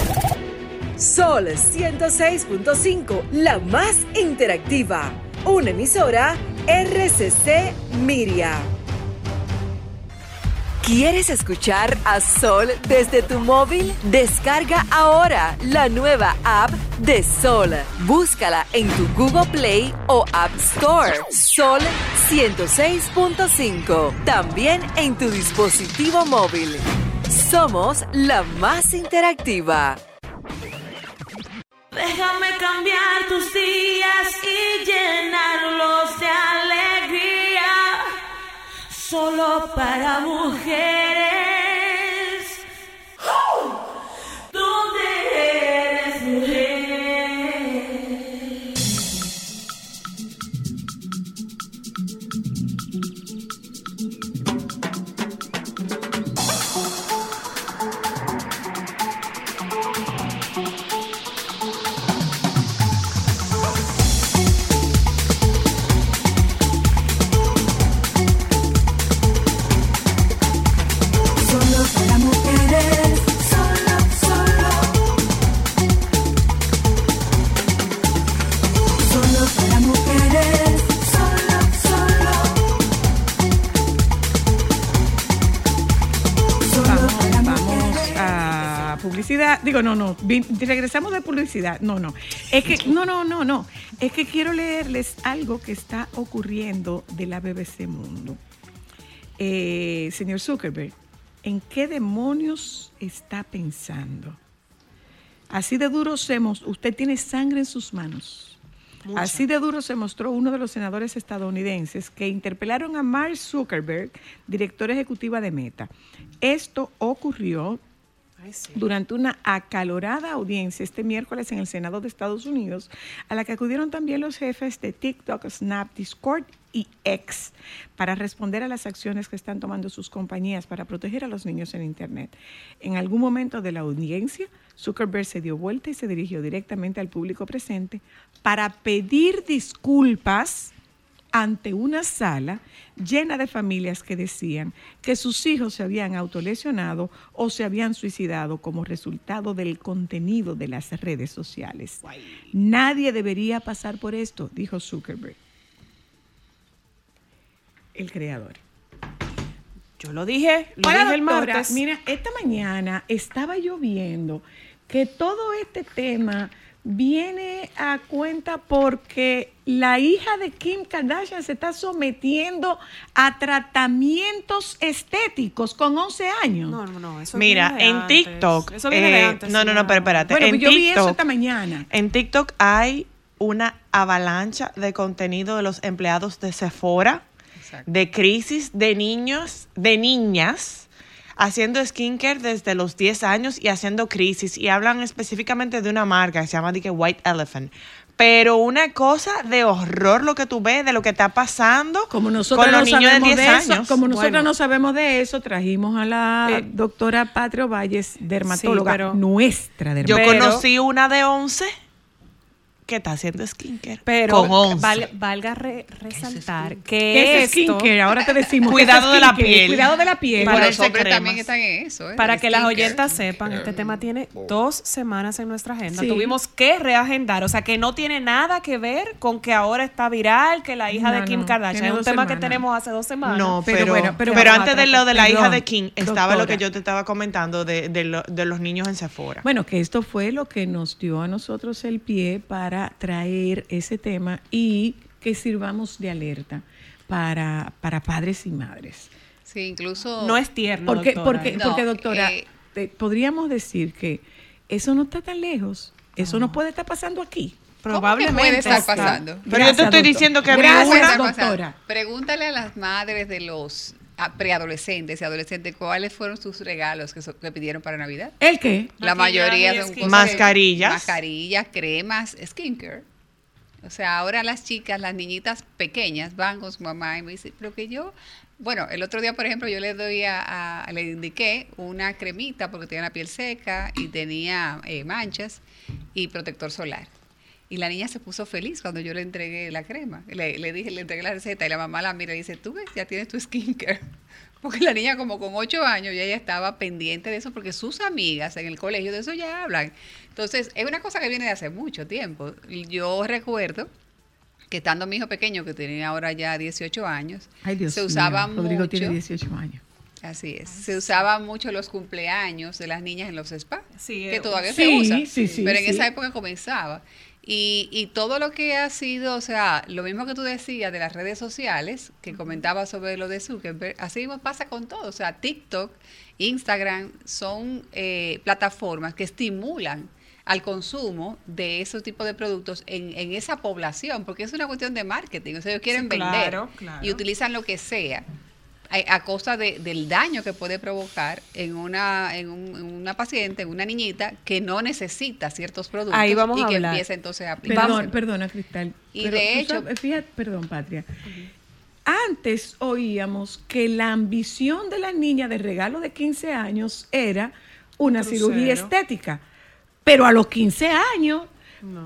Speaker 11: Sol 106.5, la más interactiva. Una emisora RCC Miria. ¿Quieres escuchar a Sol desde tu móvil? Descarga ahora la nueva app de Sol. Búscala en tu Google Play o App Store. Sol 106.5. También en tu dispositivo móvil. Somos la más interactiva.
Speaker 6: Déjame cambiar tus días y llenarlos de alegría. Solo para mujeres.
Speaker 1: Publicidad. Digo, no, no. Regresamos de publicidad. No, no. Es que, no, no, no, no. Es que quiero leerles algo que está ocurriendo de la BBC Mundo. Eh, señor Zuckerberg, ¿en qué demonios está pensando? Así de duro se mos- usted tiene sangre en sus manos.
Speaker 2: Mucha.
Speaker 1: Así de duro se mostró uno de los senadores estadounidenses que interpelaron a Mark Zuckerberg, director ejecutiva de Meta. Esto ocurrió durante una acalorada audiencia este miércoles en el Senado de Estados Unidos, a la que acudieron también los jefes de TikTok, Snap, Discord y X para responder a las acciones que están tomando sus compañías para proteger a los niños en Internet. En algún momento de la audiencia, Zuckerberg se dio vuelta y se dirigió directamente al público presente para pedir disculpas ante una sala llena de familias que decían que sus hijos se habían autolesionado o se habían suicidado como resultado del contenido de las redes sociales. Nadie debería pasar por esto, dijo Zuckerberg, el creador.
Speaker 2: Yo lo dije, lo
Speaker 1: Ahora,
Speaker 2: dije el martes.
Speaker 1: Mira, esta mañana estaba yo viendo que todo este tema viene a cuenta porque la hija de Kim Kardashian se está sometiendo a tratamientos estéticos con 11 años.
Speaker 2: No, no, no. Eso
Speaker 3: Mira,
Speaker 2: viene de
Speaker 3: en
Speaker 2: antes.
Speaker 3: TikTok.
Speaker 2: Eso viene de
Speaker 3: eh,
Speaker 2: antes.
Speaker 3: no, no, no, pero espérate.
Speaker 1: Bueno,
Speaker 3: en
Speaker 1: yo vi eso
Speaker 3: TikTok-
Speaker 1: esta mañana.
Speaker 3: En TikTok hay una avalancha de contenido de los empleados de Sephora, de crisis de niños, de niñas, haciendo skincare desde los 10 años y haciendo crisis. Y hablan específicamente de una marca que se llama que White Elephant. Pero una cosa de horror lo que tú ves, de lo que está pasando
Speaker 1: Como nosotros
Speaker 3: con los
Speaker 1: no
Speaker 3: niños de
Speaker 1: sabemos
Speaker 3: 10
Speaker 1: de eso,
Speaker 3: años.
Speaker 1: como nosotros
Speaker 2: Bueno.
Speaker 1: no sabemos de eso, trajimos a la
Speaker 2: Eh,
Speaker 1: doctora Patrio Valles, dermatóloga,
Speaker 2: pero-
Speaker 1: nuestra
Speaker 3: Yo
Speaker 1: dermatóloga.
Speaker 3: conocí una de 11 que está haciendo skincare.
Speaker 2: Pero
Speaker 3: con 11.
Speaker 2: val- valga re- resaltar
Speaker 1: ¿Qué
Speaker 2: que
Speaker 1: es
Speaker 2: esto,
Speaker 1: skincare? Ahora te decimos. ¿qué es
Speaker 3: Cuidado de la piel.
Speaker 1: Cuidado de la piel.
Speaker 2: Para
Speaker 12: los hombres también están en eso, ¿eh?
Speaker 2: para que las oyentas sepan, este tema tiene dos semanas en nuestra agenda.
Speaker 1: Sí.
Speaker 2: Tuvimos que reagendar, o sea que no tiene nada que ver con que ahora está viral, que la hija
Speaker 1: No,
Speaker 2: de Kim
Speaker 1: no,
Speaker 2: Kardashian. Es un tema que tenemos hace dos semanas.
Speaker 3: No,
Speaker 1: Pero
Speaker 3: pero,
Speaker 1: bueno, pero
Speaker 3: antes de lo de la hija de King, estaba lo que yo te estaba comentando de, de lo- de los niños en Sephora.
Speaker 1: Bueno, que esto fue lo que nos dio a nosotros el pie para traer ese tema y que sirvamos de alerta para, para padres y madres.
Speaker 12: Sí, incluso.
Speaker 2: No es tierno,
Speaker 1: Porque,
Speaker 2: doctora.
Speaker 1: porque,
Speaker 12: No,
Speaker 1: porque doctora,
Speaker 12: eh,
Speaker 1: te- podríamos decir que eso no está tan lejos, eso no puede estar pasando aquí.
Speaker 2: Probablemente
Speaker 12: puede estar
Speaker 2: está-
Speaker 12: pasando?
Speaker 3: Pero yo te
Speaker 1: Gracias,
Speaker 3: estoy
Speaker 1: doctor.
Speaker 3: diciendo que
Speaker 1: Gracias,
Speaker 3: una-
Speaker 1: doctora.
Speaker 12: Pregúntale a las madres de los ah, preadolescentes y adolescentes cuáles fueron sus regalos que, so- que pidieron para Navidad.
Speaker 1: ¿El qué?
Speaker 12: La mayoría son cosas de-
Speaker 3: Mascarillas.
Speaker 12: mascarillas, cremas, skincare. O sea, ahora las chicas, las niñitas pequeñas van con su mamá y me dicen, pero que yo, bueno, el otro día, por ejemplo, yo le doy a, a- le indiqué una cremita porque tenía la piel seca y tenía eh, manchas y protector solar. Y la niña se puso feliz cuando yo le entregué la crema. Le, le dije, le entregué la receta y la mamá la mira y dice, tú ves, ya tienes tu skincare. [laughs] Porque la niña como con ocho años ya ella estaba pendiente de eso porque sus amigas en el colegio de eso ya hablan. Entonces, es una cosa que viene de hace mucho tiempo. Yo recuerdo que estando mi hijo pequeño, que tenía ahora ya 18 años,
Speaker 1: Ay, Dios
Speaker 12: se
Speaker 1: mío,
Speaker 12: usaba
Speaker 1: Rodrigo tiene
Speaker 12: mucho-
Speaker 1: 18 años.
Speaker 12: Así es. Se usaba mucho los cumpleaños de las niñas en los spas.
Speaker 2: Sí,
Speaker 12: que todavía
Speaker 1: sí,
Speaker 12: se usa.
Speaker 1: sí, sí,
Speaker 12: pero en
Speaker 1: sí.
Speaker 12: esa época comenzaba. Y, y todo lo que ha sido, o sea, lo mismo que tú decías de las redes sociales, que comentaba sobre lo de Zuckerberg, así mismo pasa con todo. O sea, TikTok, Instagram son eh, plataformas que estimulan al consumo de esos tipos de productos en, en esa población, porque es una cuestión de marketing. O sea, ellos quieren
Speaker 2: Sí,
Speaker 12: vender
Speaker 2: claro.
Speaker 12: y utilizan lo que sea a, a costa de- del daño que puede provocar en una, en, un- en una paciente, en una niñita que no necesita ciertos productos
Speaker 2: Ahí vamos
Speaker 12: y
Speaker 2: a
Speaker 12: que
Speaker 2: hablar.
Speaker 12: empieza entonces a
Speaker 1: Perdón,
Speaker 12: aplicarse.
Speaker 1: perdona, Cristal.
Speaker 12: Y
Speaker 1: pero
Speaker 12: de hecho-
Speaker 1: sabes, fíjate, perdón, Patria. Antes oíamos que la ambición de la niña de regalo de 15 años era una
Speaker 2: Crucero.
Speaker 1: cirugía estética. Pero a los 15 años,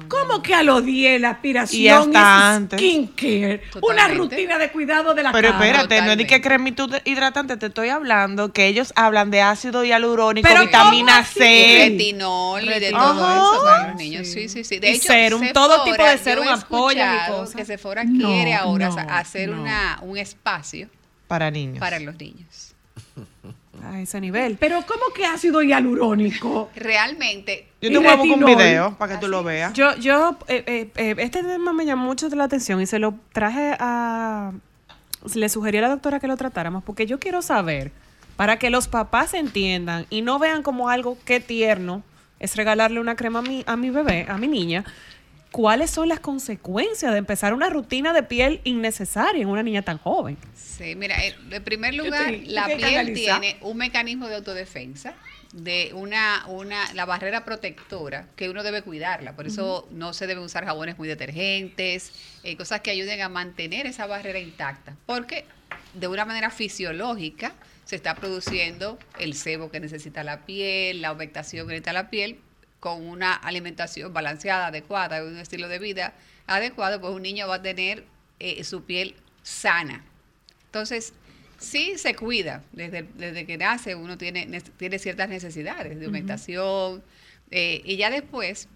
Speaker 1: ¿cómo que a los 10 la aspiración
Speaker 3: Y hasta
Speaker 1: es
Speaker 3: antes.
Speaker 1: skincare? Una rutina de cuidado de la
Speaker 3: Pero
Speaker 1: cara.
Speaker 3: espérate, no es de que cremita hidratante, te estoy hablando que ellos hablan de ácido hialurónico,
Speaker 1: Pero
Speaker 3: vitamina
Speaker 1: ¿cómo así?
Speaker 12: Y
Speaker 3: C.
Speaker 12: retinol y de todo
Speaker 3: Ajá.
Speaker 12: eso para los niños. Sí, sí, sí. De
Speaker 2: Y
Speaker 12: hecho,
Speaker 2: serum,
Speaker 12: Sephora,
Speaker 2: todo tipo de serum,
Speaker 12: yo he
Speaker 2: apoyan y cosas.
Speaker 12: que Sephora
Speaker 1: No,
Speaker 12: quiere ahora
Speaker 1: no,
Speaker 12: hacer
Speaker 1: no.
Speaker 12: una, un espacio
Speaker 3: Para niños.
Speaker 12: para los niños. [laughs]
Speaker 2: A ese nivel.
Speaker 1: Pero ¿cómo que ácido hialurónico?
Speaker 12: Realmente,
Speaker 3: Yo te voy a buscar un video para que tú lo veas.
Speaker 2: Yo, yo, eh, eh, eh, este tema me llamó mucho la atención y se lo traje a, le sugerí a la doctora que lo tratáramos porque yo quiero saber, para que los papás entiendan y no vean como algo que tierno, es regalarle una crema a mi, a mi bebé, a mi niña, ¿cuáles son las consecuencias de empezar una rutina de piel innecesaria en una niña tan joven?
Speaker 12: Sí, mira, en en primer lugar,
Speaker 2: te-
Speaker 12: la piel
Speaker 2: analizar.
Speaker 12: tiene un mecanismo de autodefensa de una, una, la barrera protectora que uno debe cuidarla. Por eso no se deben usar jabones muy detergentes, eh, cosas que ayuden a mantener esa barrera intacta. Porque de una manera fisiológica se está produciendo el sebo que necesita la piel, la humectación que necesita la piel, con una alimentación balanceada, adecuada, un estilo de vida adecuado, pues un niño va a tener eh, su piel sana. Entonces, sí se cuida. Desde, desde que nace uno tiene, ne- tiene ciertas necesidades de aumentación. eh, y ya después,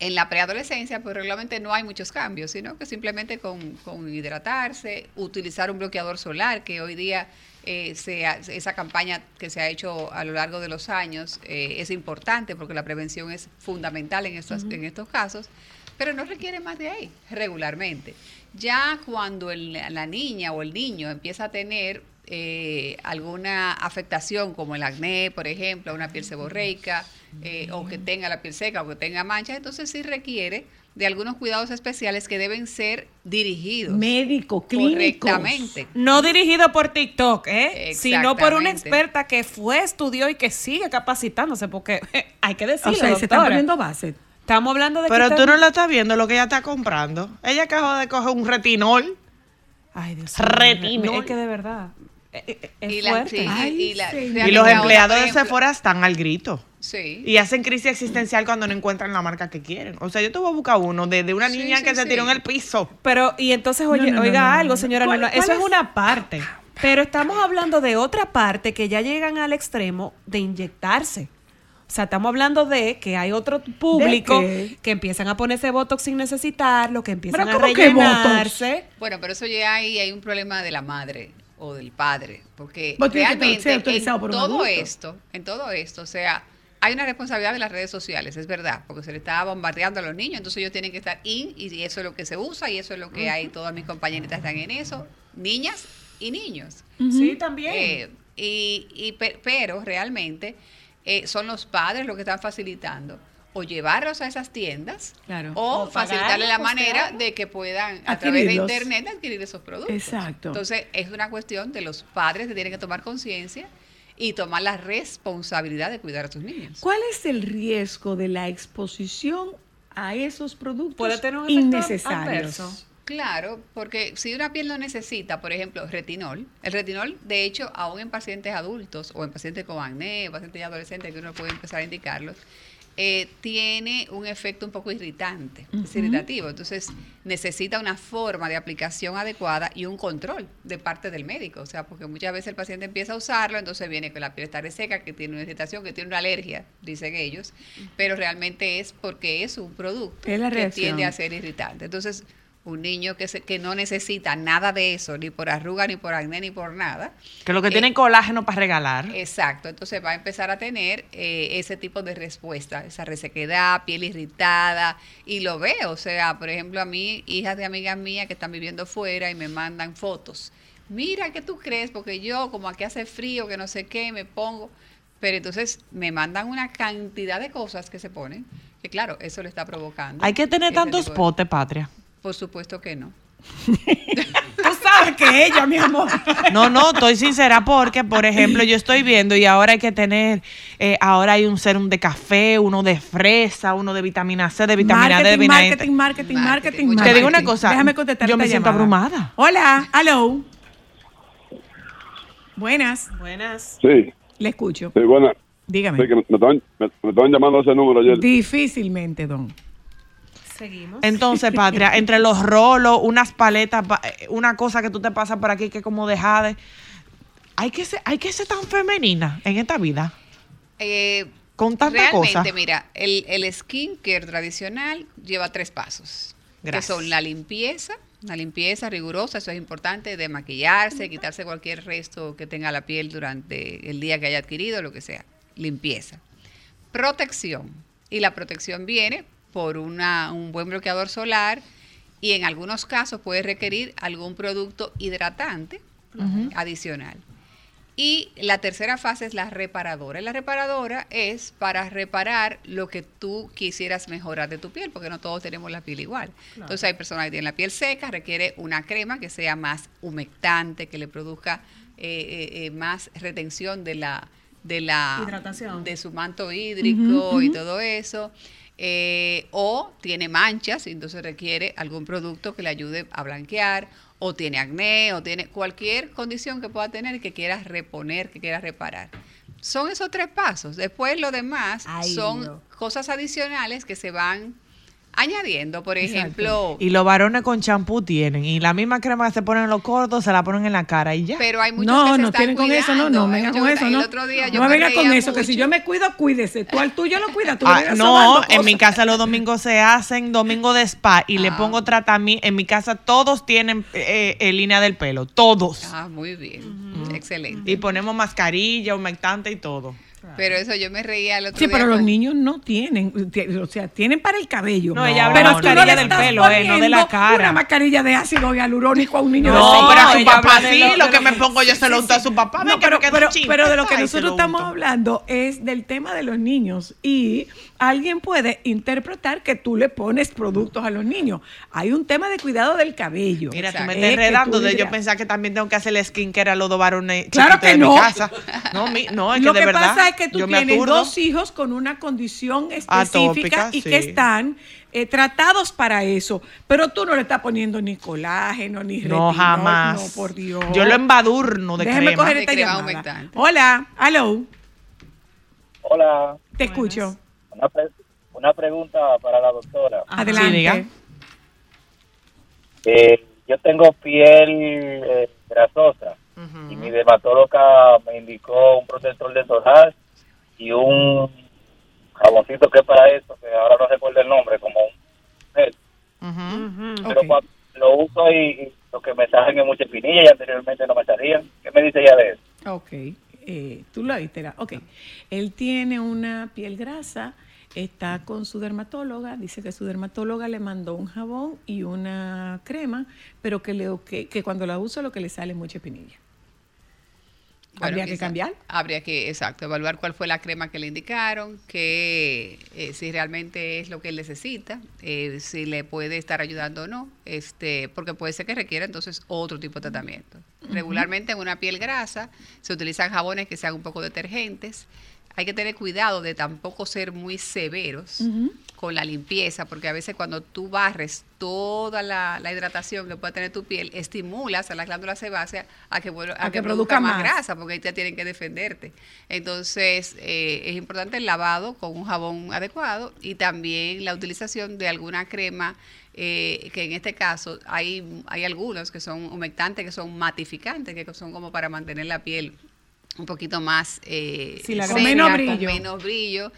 Speaker 12: en la preadolescencia, pues realmente no hay muchos cambios, sino que simplemente con, con hidratarse, utilizar un bloqueador solar, que hoy día eh, se esa campaña que se ha hecho a lo largo de los años eh, es importante porque la prevención es fundamental en estos, en estos casos, pero no requiere más de ahí, regularmente. Ya cuando el- la niña o el niño empieza a tener eh, alguna afectación como el acné, por ejemplo, una piel seborreica, eh, o que tenga la piel seca o que tenga manchas, entonces sí requiere de algunos cuidados especiales que deben ser dirigidos.
Speaker 1: Médico, clínicos.
Speaker 12: Correctamente.
Speaker 2: No dirigido por TikTok, ¿eh? Sino por una experta que fue, estudió y que sigue capacitándose, porque [laughs] hay que decirlo,
Speaker 1: O sea, se están poniendo base.
Speaker 2: Estamos hablando de
Speaker 3: Pero
Speaker 2: que
Speaker 3: tú no la estás viendo lo que ella está comprando. Ella acabó de coger un retinol.
Speaker 2: Ay, Dios
Speaker 3: Retinol.
Speaker 2: Es que de verdad. eh, eh, Es
Speaker 12: Y la-
Speaker 2: fuerte.
Speaker 12: sí, y- y la-
Speaker 3: Y
Speaker 12: realmente
Speaker 3: los empleados de Sephora están al grito.
Speaker 12: Sí.
Speaker 3: Y hacen crisis existencial cuando no encuentran la marca que quieren. O sea, yo te voy a buscar uno de, de una niña
Speaker 2: sí,
Speaker 3: que se tiró en el piso.
Speaker 2: Pero, y entonces, oye,
Speaker 3: No, no, no,
Speaker 2: oiga
Speaker 3: no, no,
Speaker 2: algo, señora
Speaker 3: ¿Cuál-
Speaker 2: eso es
Speaker 3: es?
Speaker 2: una parte. Pero estamos hablando de otra parte que ya llegan al extremo de inyectarse. O sea, estamos hablando de que hay otro público que empiezan a ponerse botox sin necesitarlo, que empiezan
Speaker 1: Pero
Speaker 2: a
Speaker 1: ¿cómo que
Speaker 2: rellenarse.
Speaker 12: Bueno, pero eso ya hay, hay un problema de la madre o del padre, porque realmente
Speaker 1: ser
Speaker 12: en
Speaker 1: autorizado por un
Speaker 12: todo esto, en todo esto, o sea, hay una responsabilidad de las redes sociales, es verdad, porque se le está bombardeando a los niños, entonces ellos tienen que estar in y eso es lo que se usa y eso es lo que hay, todas mis compañeritas están en eso, niñas y niños.
Speaker 2: Sí, también.
Speaker 12: Eh, y, y pe- pero realmente eh, son los padres los que están facilitando o llevarlos a esas tiendas
Speaker 1: Claro.
Speaker 12: o,
Speaker 1: O
Speaker 12: facilitarle la manera de que puedan a través de internet adquirir esos productos.
Speaker 1: Exacto.
Speaker 12: Entonces es una cuestión de los padres que tienen que tomar conciencia y tomar la responsabilidad de cuidar a sus niños.
Speaker 1: ¿Cuál es el riesgo de la exposición a esos productos
Speaker 12: Puede tener un efecto
Speaker 1: innecesarios?
Speaker 12: adverso. Claro, porque si una piel no necesita, por ejemplo, retinol, el retinol, de hecho, aún en pacientes adultos o en pacientes con acné, pacientes ya adolescentes, que uno puede empezar a indicarlos, eh, tiene un efecto un poco irritante, es irritativo. Entonces, necesita una forma de aplicación adecuada y un control de parte del médico. O sea, porque muchas veces el paciente empieza a usarlo, entonces viene con la piel está reseca, que tiene una irritación, que tiene una alergia, dicen ellos, pero realmente es porque es un producto
Speaker 1: Es la
Speaker 12: que tiende a ser irritante. Entonces, un niño que, se, que no necesita nada de eso, ni por arruga, ni por acné, ni por nada.
Speaker 3: Que lo que
Speaker 12: eh,
Speaker 3: tienen colágeno para regalar.
Speaker 12: Exacto, entonces va a empezar a tener eh, ese tipo de respuesta, esa resequedad, piel irritada, y lo veo, o sea, por ejemplo, a mí, hijas de amigas mías que están viviendo fuera y me mandan fotos. Mira, ¿qué tú crees? Porque yo, como aquí hace frío, que no sé qué, me pongo. Pero entonces me mandan una cantidad de cosas que se ponen, que claro, eso le está provocando.
Speaker 3: Hay que tener tantos potes, patria.
Speaker 12: Por supuesto que no.
Speaker 1: Tú sabes que ella, mi amor.
Speaker 3: No, no, estoy sincera porque, por ejemplo, yo estoy viendo y ahora hay que tener, eh, ahora hay un serum de café, uno de fresa, uno de vitamina C, de vitamina D, de
Speaker 1: Marketing,
Speaker 3: vitamina E.
Speaker 1: marketing, marketing, marketing,
Speaker 3: Te
Speaker 1: marketing.
Speaker 3: digo una cosa,
Speaker 1: Déjame contestar
Speaker 3: yo me siento
Speaker 1: llamada.
Speaker 3: abrumada.
Speaker 1: Hola, hello. Buenas.
Speaker 2: Buenas.
Speaker 13: Sí,
Speaker 1: Le escucho.
Speaker 13: sí, buena.
Speaker 1: Dígame.
Speaker 13: Sí, que me, me estaban, me- me estaban llamando a ese número ayer.
Speaker 1: Difícilmente, don.
Speaker 2: Seguimos.
Speaker 3: Entonces, [laughs] patria, entre los rolos, unas paletas, pa- eh, una cosa que tú te pasas por aquí que es como de jade, hay que ser, hay que ser tan femenina en esta vida.
Speaker 12: Eh,
Speaker 3: Con tanta
Speaker 12: realmente,
Speaker 3: cosa.
Speaker 12: mira, el, el skincare tradicional lleva tres pasos.
Speaker 3: Gracias.
Speaker 12: Que son la limpieza, una limpieza rigurosa, eso es importante, de maquillarse, quitarse cualquier resto que tenga la piel durante el día que haya adquirido, lo que sea. Limpieza. Protección. Y la protección viene por una, un buen bloqueador solar y en algunos casos puede requerir algún producto hidratante adicional. Y la tercera fase es la reparadora. Y la reparadora es para reparar lo que tú quisieras mejorar de tu piel, porque no todos tenemos la piel igual. Entonces hay personas que tienen la piel seca, requiere una crema que sea más humectante, que le produzca eh, eh, eh, más retención de la, de la
Speaker 2: Hidratación.
Speaker 12: de su manto hídrico y todo eso. Eh, o tiene manchas y entonces requiere algún producto que le ayude a blanquear, o tiene acné, o tiene cualquier condición que pueda tener y que quieras reponer, que quieras reparar. Son esos tres pasos. Después lo demás
Speaker 2: Ay,
Speaker 12: son cosas adicionales que se van añadiendo. Por ejemplo,
Speaker 3: Y los varones con champú tienen. Y la misma crema que se ponen en los cortos se la ponen en la cara y ya.
Speaker 12: pero hay muchos
Speaker 1: No,
Speaker 12: que se
Speaker 1: no
Speaker 12: están
Speaker 1: tienen con eso, no, no,
Speaker 12: cuidando.
Speaker 1: venga con eso,
Speaker 12: el
Speaker 1: no.
Speaker 12: otro día yo
Speaker 1: no
Speaker 12: me
Speaker 1: venga con eso, que si yo me cuido, cuídese. Tú al tuyo lo cuidas, tú
Speaker 3: Ah, no, en
Speaker 1: cosas.
Speaker 3: mi casa los domingos se hacen domingo de spa y
Speaker 12: Ah.
Speaker 3: le pongo tratamiento. En mi casa todos tienen eh, eh, línea del pelo, todos.
Speaker 12: Ah, muy bien. Excelente.
Speaker 3: Y ponemos mascarilla, humectante y todo.
Speaker 12: Pero eso yo me reía el otro
Speaker 1: Sí,
Speaker 12: día.
Speaker 1: pero los niños no tienen, ti- o sea, tienen para el cabello.
Speaker 3: No, ella habla
Speaker 1: pero no
Speaker 3: mascarilla
Speaker 1: le
Speaker 3: del pelo, eh, no de la cara.
Speaker 1: Una mascarilla de ácido hialurónico a un niño
Speaker 3: No,
Speaker 1: de seis
Speaker 3: pero a su papá sí, lo que me pongo yo se lo unto a su papá.
Speaker 1: No, pero, de lo que
Speaker 3: Ay,
Speaker 1: nosotros
Speaker 3: lo
Speaker 1: estamos hablando es del tema de los niños y alguien puede interpretar que tú le pones productos a los niños. Hay un tema de cuidado del cabello.
Speaker 3: Mira, tú me
Speaker 1: Es
Speaker 3: estás enredando de yo pensar que también tengo que hacer el skincare a los dos varones
Speaker 1: Claro que
Speaker 3: de
Speaker 1: no.
Speaker 3: mi casa. No, mi- no, es que
Speaker 1: Lo
Speaker 3: de
Speaker 1: que
Speaker 3: verdad.
Speaker 1: pasa es que tú tienes
Speaker 3: aturdo.
Speaker 1: dos hijos con una condición específica
Speaker 3: Atópica,
Speaker 1: y
Speaker 3: sí.
Speaker 1: que están eh, tratados para eso. Pero tú no le estás poniendo ni colágeno, ni
Speaker 3: No,
Speaker 1: retinol.
Speaker 3: jamás.
Speaker 1: No, por Dios.
Speaker 3: Yo lo embadurno de
Speaker 1: Déjeme
Speaker 3: crema.
Speaker 1: coger esta llamada. Hola, hello,
Speaker 14: Hola,
Speaker 1: te escucho.
Speaker 14: una, pre- una pregunta para la doctora.
Speaker 1: Adelante.
Speaker 3: Sí, diga.
Speaker 14: Eh, yo tengo piel eh, grasosa y mi dermatóloga me indicó un protector de solar y un jaboncito que es para eso, que ahora no recuerdo el nombre, como un gel. Pero cuando lo uso y, y lo que me salen es mucha espinilla y anteriormente no me salían. ¿Qué me dice ya de eso?
Speaker 1: Ok, eh, tú lo viste, ok. Él tiene una piel grasa, está con su dermatóloga, dice que su dermatóloga le mandó un jabón y una crema, pero que, le, que, que cuando la usa lo que le sale es mucha espinilla.
Speaker 12: Bueno,
Speaker 1: ¿Habría que cambiar?
Speaker 12: Habría que, exacto, evaluar cuál fue la crema que le indicaron, que eh, si realmente es lo que él necesita, eh, si le puede estar ayudando o no, este, porque puede ser que requiera entonces otro tipo de tratamiento. Regularmente en una piel grasa se utilizan jabones que sean un poco detergentes. Hay que tener cuidado de tampoco ser muy severos con la limpieza, porque a veces cuando tú barres toda la, la hidratación que pueda tener tu piel, estimulas a las glándulas sebáceas a que, vuelva- a
Speaker 1: A que
Speaker 12: que
Speaker 1: produzca
Speaker 12: produzca más
Speaker 1: más.
Speaker 12: grasa, porque ahí te tienen que defenderte. Entonces, eh, es importante el lavado con un jabón adecuado y también la utilización de alguna crema, eh, que en este caso hay, hay algunos que son humectantes, que son matificantes, que son como para mantener la piel un poquito más eh,
Speaker 2: Sí, la
Speaker 1: Con menos
Speaker 12: con
Speaker 1: brillo.
Speaker 12: menos brillo,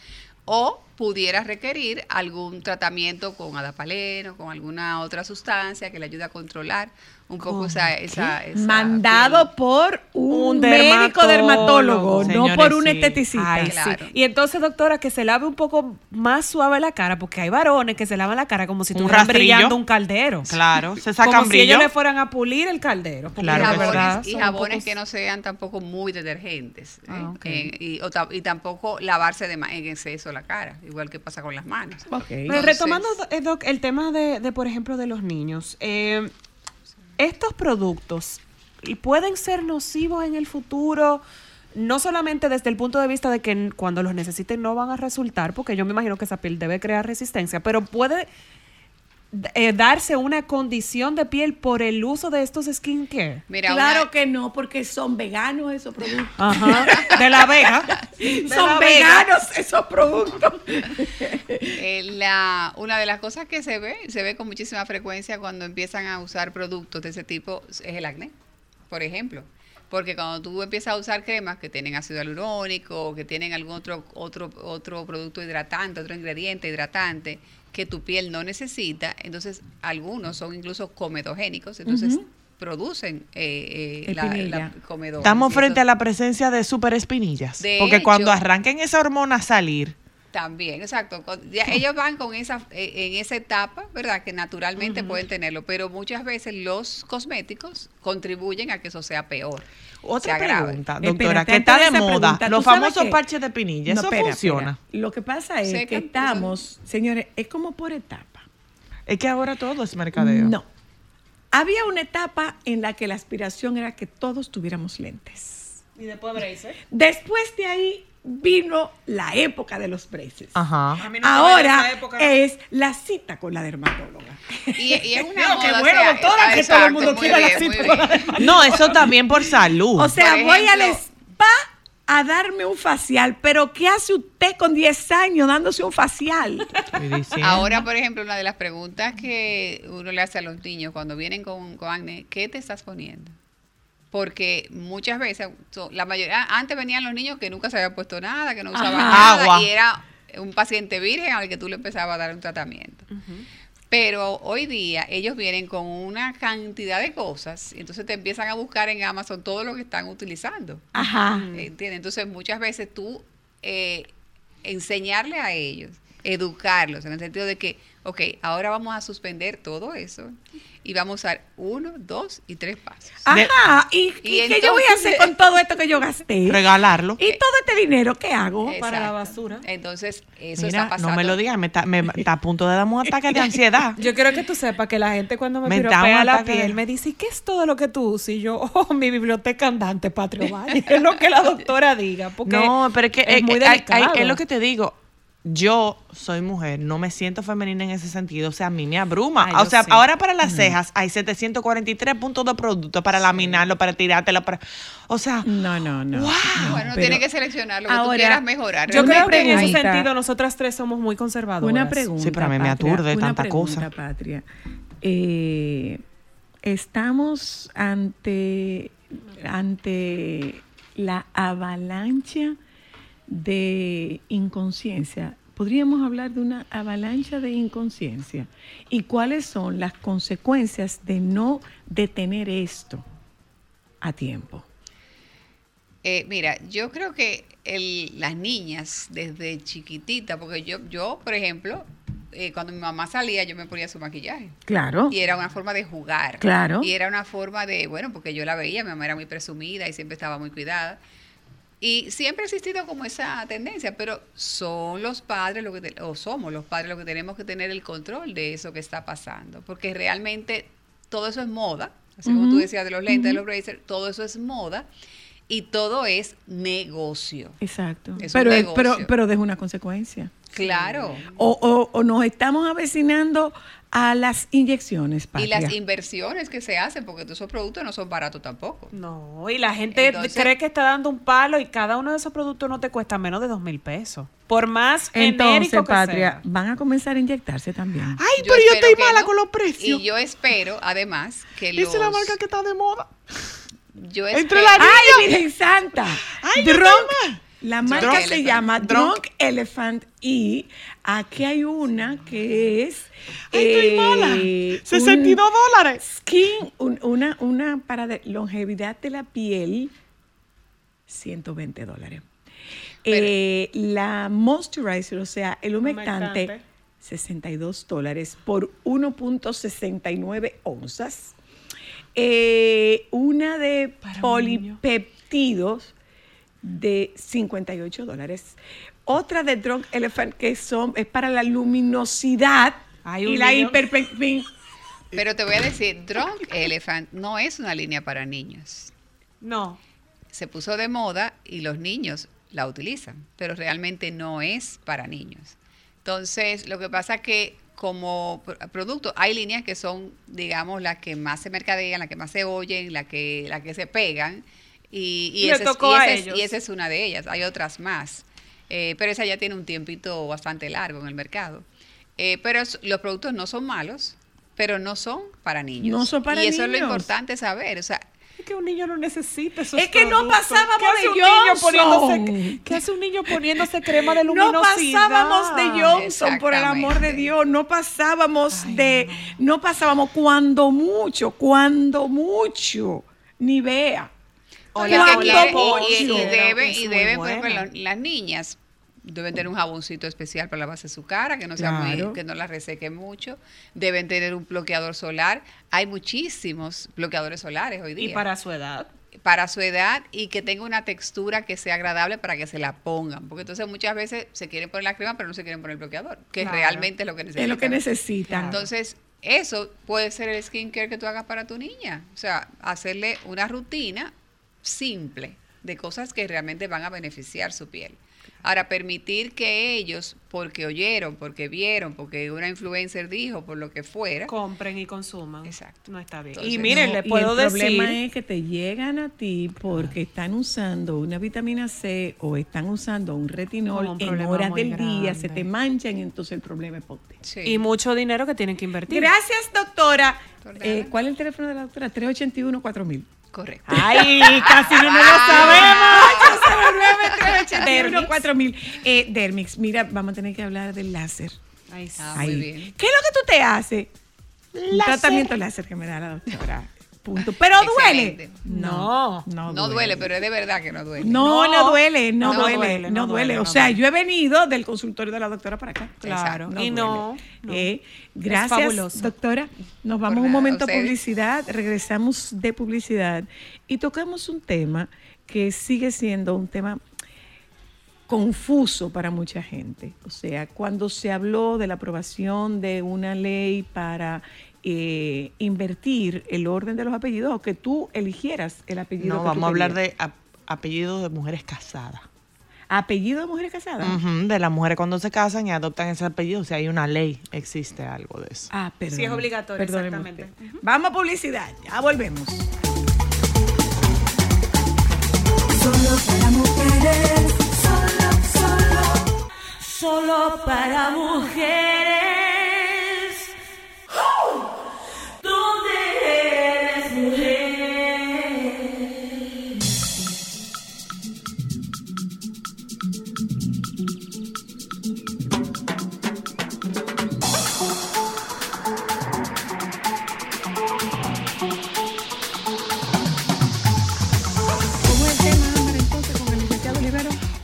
Speaker 12: o pudiera requerir algún tratamiento con adapaleno, con alguna otra sustancia que le ayude a controlar un poco esa, esa, esa
Speaker 1: Mandado por un,
Speaker 2: Un
Speaker 1: médico dermatólogo, no por un
Speaker 3: sí.
Speaker 1: esteticista.
Speaker 2: Ay, sí.
Speaker 12: Claro.
Speaker 2: Y entonces, doctora, que se lave un poco más suave la cara, porque hay varones que se lavan la cara como si
Speaker 3: Un
Speaker 2: estuvieran brillando un caldero.
Speaker 3: Claro, se
Speaker 2: Como
Speaker 3: sacan
Speaker 2: si
Speaker 3: brillo.
Speaker 2: ellos le fueran a pulir el caldero.
Speaker 3: Claro
Speaker 2: verdad
Speaker 12: jabones, y jabones que no sean tampoco muy detergentes. ¿eh?
Speaker 2: Ah.
Speaker 12: Eh, y, o y tampoco lavarse de en exceso la cara, igual que pasa con las manos.
Speaker 2: Pero retomando, eh, Doc, el tema de, de, por ejemplo, de los niños. eh, estos productos pueden ser nocivos en el futuro, no solamente desde el punto de vista de que cuando los necesiten no van a resultar, porque yo me imagino que esa piel debe crear resistencia, pero puede eh, darse una condición de piel por el uso de estos skincare.
Speaker 12: Mira,
Speaker 1: claro
Speaker 12: una-
Speaker 1: que no, porque son veganos esos productos.
Speaker 2: Ajá. De la vega. [laughs]
Speaker 1: son
Speaker 2: la vega.
Speaker 1: veganos esos productos.
Speaker 12: Eh, la, una de las cosas que se ve, se ve con muchísima frecuencia cuando empiezan a usar productos de ese tipo es el acné, por ejemplo. Porque cuando tú empiezas a usar cremas que tienen ácido hialurónico o que tienen algún otro, otro, otro producto hidratante, otro ingrediente hidratante que tu piel no necesita, entonces algunos son incluso comedogénicos, entonces producen eh, eh, la, comedona.
Speaker 3: Estamos frente a la presencia de super espinillas.
Speaker 12: De
Speaker 3: porque cuando arranquen esa hormona a salir,
Speaker 12: También, exacto. Ya [laughs] ellos van con esa, eh, en esa etapa, ¿verdad? Que naturalmente pueden tenerlo, pero muchas veces los cosméticos contribuyen a que eso sea peor.
Speaker 3: Otra pregunta,
Speaker 1: Espérate,
Speaker 3: doctora, que está
Speaker 1: de
Speaker 3: moda.
Speaker 1: pregunta,
Speaker 3: Los
Speaker 1: ¿tú sabes
Speaker 3: famosos parches de pinilla.
Speaker 1: No,
Speaker 3: ¿Eso
Speaker 1: espera,
Speaker 3: funciona?
Speaker 1: espera. Lo que pasa es que estamos, señores, es como por etapa.
Speaker 3: Es que ahora todo es mercadeo.
Speaker 1: No. Había una etapa en la que la aspiración era que todos tuviéramos lentes.
Speaker 2: Y después braces.
Speaker 1: Después de ahí vino la época de los braces.
Speaker 3: Ajá.
Speaker 2: No
Speaker 1: Ahora
Speaker 2: época,
Speaker 1: es la cita con la dermatóloga.
Speaker 12: Y, y es [laughs] una moda, o
Speaker 1: bueno,
Speaker 12: sea,
Speaker 1: doctora, que todo el mundo quiera la cita con la.
Speaker 3: No, eso también por salud.
Speaker 1: O sea,
Speaker 12: Por
Speaker 1: voy al
Speaker 12: ejemplo-
Speaker 1: spa a darme un facial, pero ¿qué hace usted con 10 años dándose un facial?
Speaker 12: Ahora, por ejemplo, una de las preguntas que uno le hace a los niños cuando vienen con, con acné, ¿qué te estás poniendo? Porque muchas veces, so- la mayoría, antes venían los niños que nunca se habían puesto nada, que no usaban
Speaker 1: Ajá.
Speaker 12: nada,
Speaker 3: Agua.
Speaker 12: y era un paciente virgen al que tú le empezabas a dar un tratamiento. Pero hoy día ellos vienen con una cantidad de cosas y entonces te empiezan a buscar en Amazon todo lo que están utilizando.
Speaker 1: Ajá.
Speaker 12: ¿Entiendes? Entonces muchas veces tú eh, enseñarle a ellos, educarlos en el sentido de que, ok, ahora vamos a suspender todo eso y vamos a usar uno, dos y tres pasos.
Speaker 1: Ajá. ¿Y,
Speaker 12: Y
Speaker 1: y qué yo voy a hacer con todo esto que yo gasté?
Speaker 3: Regalarlo.
Speaker 1: ¿Y todo este dinero qué hago?
Speaker 2: Para la basura.
Speaker 12: Entonces, eso
Speaker 3: Mira,
Speaker 12: está pasando.
Speaker 3: no me lo digas, me está, me- [laughs] está a punto de darme un ataque de ansiedad.
Speaker 2: Yo quiero que tú sepas que la gente cuando me,
Speaker 3: Me da
Speaker 2: piropea la piel me dice, ¿y qué es todo lo que tú usas? Y yo, oh, mi biblioteca andante, Patrio Valle. [laughs] Es lo que la doctora diga. Porque
Speaker 3: No, pero es que
Speaker 2: es muy
Speaker 3: hay- hay-
Speaker 2: delicado.
Speaker 3: es lo que te digo. Yo soy mujer, no me siento femenina en ese sentido. O sea, a mí me abruma.
Speaker 2: Ay,
Speaker 3: o sea,
Speaker 2: sí.
Speaker 3: ahora para las cejas hay 743 puntos de producto para laminarlo, para tirártelo. Para... O sea,
Speaker 1: No, no, no. no,
Speaker 12: Bueno,
Speaker 1: pero
Speaker 12: tiene que seleccionar lo que tú
Speaker 1: Ahora,
Speaker 12: quieras mejorar.
Speaker 2: yo creo que en ese sentido nosotras tres somos muy conservadoras.
Speaker 1: Una pregunta.
Speaker 3: Sí, pero a mí me
Speaker 1: Patria,
Speaker 3: aturde
Speaker 1: una
Speaker 3: tanta
Speaker 1: pregunta,
Speaker 3: cosa.
Speaker 1: Patria. Eh, estamos ante, ante la avalancha de inconsciencia. Podríamos hablar de una avalancha de inconsciencia. ¿Y cuáles son las consecuencias de no detener esto a tiempo?
Speaker 12: Eh, mira, yo creo que el- las niñas desde chiquitita, porque yo, yo por ejemplo, eh, cuando mi mamá salía, yo me ponía su maquillaje.
Speaker 1: Claro.
Speaker 12: Y era una forma de jugar.
Speaker 1: Claro.
Speaker 12: Y era una forma de, bueno, porque yo la veía, mi mamá era muy presumida y siempre estaba muy cuidada. Y siempre ha existido como esa tendencia, pero son los padres lo que te- o somos los padres los que tenemos que tener el control de eso que está pasando, porque realmente todo eso es moda, así como tú decías de los lentes, de los blazers, todo eso es moda y todo es negocio.
Speaker 1: Exacto.
Speaker 12: Es un
Speaker 1: pero,
Speaker 12: negocio.
Speaker 1: pero, pero deja una consecuencia.
Speaker 12: Claro.
Speaker 1: O, o- o nos estamos avecinando a las inyecciones,
Speaker 12: Y
Speaker 1: Patria.
Speaker 12: las inversiones que se hacen, porque todos esos productos no son baratos tampoco.
Speaker 2: No, y la gente
Speaker 12: Entonces-
Speaker 2: cree que está dando un palo y cada uno de esos productos no te cuesta menos de dos mil pesos. Por más genérico
Speaker 1: Entonces,
Speaker 2: que
Speaker 1: Patria,
Speaker 2: sea.
Speaker 1: van a comenzar a inyectarse también.
Speaker 3: ay,
Speaker 12: Yo
Speaker 3: pero yo estoy mala
Speaker 12: no.
Speaker 3: con los precios.
Speaker 12: Y yo espero, además, que
Speaker 3: Esa
Speaker 12: los...
Speaker 3: es la marca que está de moda.
Speaker 12: Yo
Speaker 3: Entre
Speaker 12: espero-
Speaker 3: la
Speaker 1: ¡Ay, Virgen Santa!
Speaker 3: Ay, yo
Speaker 1: Drunk. La
Speaker 12: Drunk
Speaker 1: marca se
Speaker 12: Elephant.
Speaker 1: llama
Speaker 3: Drunk.
Speaker 1: Elephant y aquí hay una que es
Speaker 3: Ay,
Speaker 1: eh,
Speaker 3: mala.
Speaker 1: un
Speaker 3: 62 dólares.
Speaker 1: Skin, un- una, una para de longevidad de la piel, 120 dólares. Eh, la moisturizer, o sea, el humectante,
Speaker 2: Humectante.
Speaker 1: 62 dólares por 1.69 onzas. Eh, una de polipeptidos de 58 dólares. Otra de Drunk Elephant que son, es para la luminosidad y la
Speaker 2: niño-
Speaker 1: hiperpigmen-
Speaker 12: Pero te voy a decir, Drunk Elephant no es una línea para niños.
Speaker 2: No.
Speaker 12: Se puso de moda y los niños la utilizan, pero realmente no es para niños. Entonces, lo que pasa que como pr- producto, hay líneas que son, digamos, las que más se mercadean, las que más se oyen, las que, las que se pegan. Y, y ese
Speaker 2: tocó
Speaker 12: y y esa es una de ellas. Hay otras más. Eh, pero esa ya tiene un tiempito bastante largo en el mercado. Eh, pero es- los productos no son malos, pero no son para niños.
Speaker 1: No son para
Speaker 12: y eso es lo
Speaker 1: niños.
Speaker 12: importante saber. O sea,
Speaker 2: Es que un niño no necesita esos
Speaker 1: Es que no pasábamos
Speaker 2: ¿Qué hace
Speaker 1: de Johnson?
Speaker 2: poniéndose- ¿Qué hace un niño poniéndose crema de
Speaker 1: No
Speaker 2: luminosidad?
Speaker 1: pasábamos de Johnson, por el amor de. Dios. No pasábamos de. No. pasábamos cuando mucho, cuando mucho. Ni vea.
Speaker 12: O la que quiere, y- y, y debe, y debe por ejemplo, las niñas Deben tener un jaboncito especial para lavarse su cara, que no sea muy- que no la reseque mucho. Deben tener un bloqueador solar. Hay muchísimos bloqueadores solares hoy día.
Speaker 2: Y para su edad.
Speaker 12: para su edad y que tenga una textura que sea agradable para que se la pongan. Porque entonces muchas veces se quieren poner la crema, pero no se quieren poner el bloqueador, que
Speaker 1: Claro.
Speaker 12: realmente es lo que necesitan.
Speaker 1: Es lo que necesitan.
Speaker 12: Entonces, eso puede ser el skincare que tú hagas para tu niña. O sea, hacerle una rutina simple de cosas que realmente van a beneficiar su piel. Ahora, permitir que ellos, porque oyeron, porque vieron, porque una influencer dijo, por lo que fuera,
Speaker 2: compren y consuman.
Speaker 12: Exacto.
Speaker 2: No está bien.
Speaker 12: Entonces,
Speaker 2: y miren,
Speaker 1: No, y
Speaker 2: puedo
Speaker 1: el
Speaker 2: decir.
Speaker 1: problema es que te llegan a ti porque están usando una vitamina C o están usando un retinol
Speaker 2: un
Speaker 1: en horas del día, se te manchan y entonces el problema es ponte.
Speaker 2: Y mucho dinero que tienen que invertir.
Speaker 1: Gracias, doctora. Eh, ¿Cuál es el teléfono de la doctora? 381-4000.
Speaker 12: Correcto.
Speaker 1: Ay, casi no nos lo sabemos. 809-381-4000. [laughs] Eh, Dermix, mira, vamos a tener que hablar del láser.
Speaker 2: Ay, sí.
Speaker 12: Ah, muy bien.
Speaker 1: ¿Qué es lo que tú te haces? Un tratamiento láser que me da la doctora. Punto. Pero duele. No, no,
Speaker 12: No duele, pero es de verdad que no duele.
Speaker 1: No, no, duele, no,
Speaker 2: no
Speaker 1: duele,
Speaker 2: duele,
Speaker 1: no duele.
Speaker 2: duele,
Speaker 1: O sea, yo he venido del consultorio de la doctora para acá.
Speaker 2: Claro. Y no, no.
Speaker 1: Eh, gracias,
Speaker 2: fabuloso.
Speaker 1: doctora. Nos vamos un momento a publicidad, regresamos de publicidad y tocamos un tema que sigue siendo un tema confuso para mucha gente. O sea, cuando se habló de la aprobación de una ley para eh, invertir el orden de los apellidos o que tú eligieras el apellido.
Speaker 3: No,
Speaker 1: que tú
Speaker 3: vamos a hablar de ap- apellidos de mujeres casadas.
Speaker 1: apellido de mujeres casadas.
Speaker 3: De las mujeres cuando se casan y adoptan ese apellido. Si hay una ley, existe algo de eso.
Speaker 1: Ah, perdón.
Speaker 2: Sí, es obligatorio,
Speaker 1: Perdóneme
Speaker 2: exactamente.
Speaker 1: Vamos a publicidad, ya volvemos.
Speaker 6: Solo para mujeres, solo, solo.
Speaker 15: Solo para mujeres.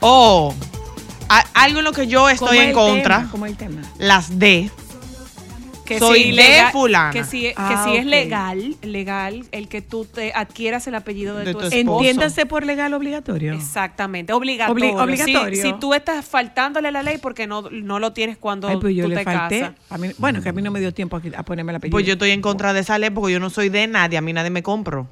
Speaker 3: Oh, a- algo en lo que yo estoy
Speaker 1: ¿Cómo
Speaker 3: en contra.
Speaker 1: tema? ¿Cómo el tema?
Speaker 3: Las D.
Speaker 2: Que
Speaker 3: Soy
Speaker 2: si
Speaker 3: de
Speaker 2: lega-
Speaker 3: fulana.
Speaker 2: Que si, que
Speaker 1: Ah,
Speaker 2: si es
Speaker 1: ok.
Speaker 2: legal, legal el que tú te adquieras el apellido de,
Speaker 3: De
Speaker 2: tu,
Speaker 3: tu
Speaker 2: esposo.
Speaker 1: Entiéndase por legal obligatorio.
Speaker 2: Exactamente, obligatorio.
Speaker 1: Obli- obligatorio.
Speaker 2: Si, si tú estás faltándole a la ley porque no, no lo tienes cuando
Speaker 1: Ay, pues yo
Speaker 2: tú
Speaker 1: le
Speaker 2: te
Speaker 1: falté.
Speaker 2: casas.
Speaker 1: A mí- bueno, que a mí no me dio tiempo a, a ponerme el apellido.
Speaker 3: Pues yo estoy en contra de esa ley porque yo no soy de nadie. A mí nadie me compro.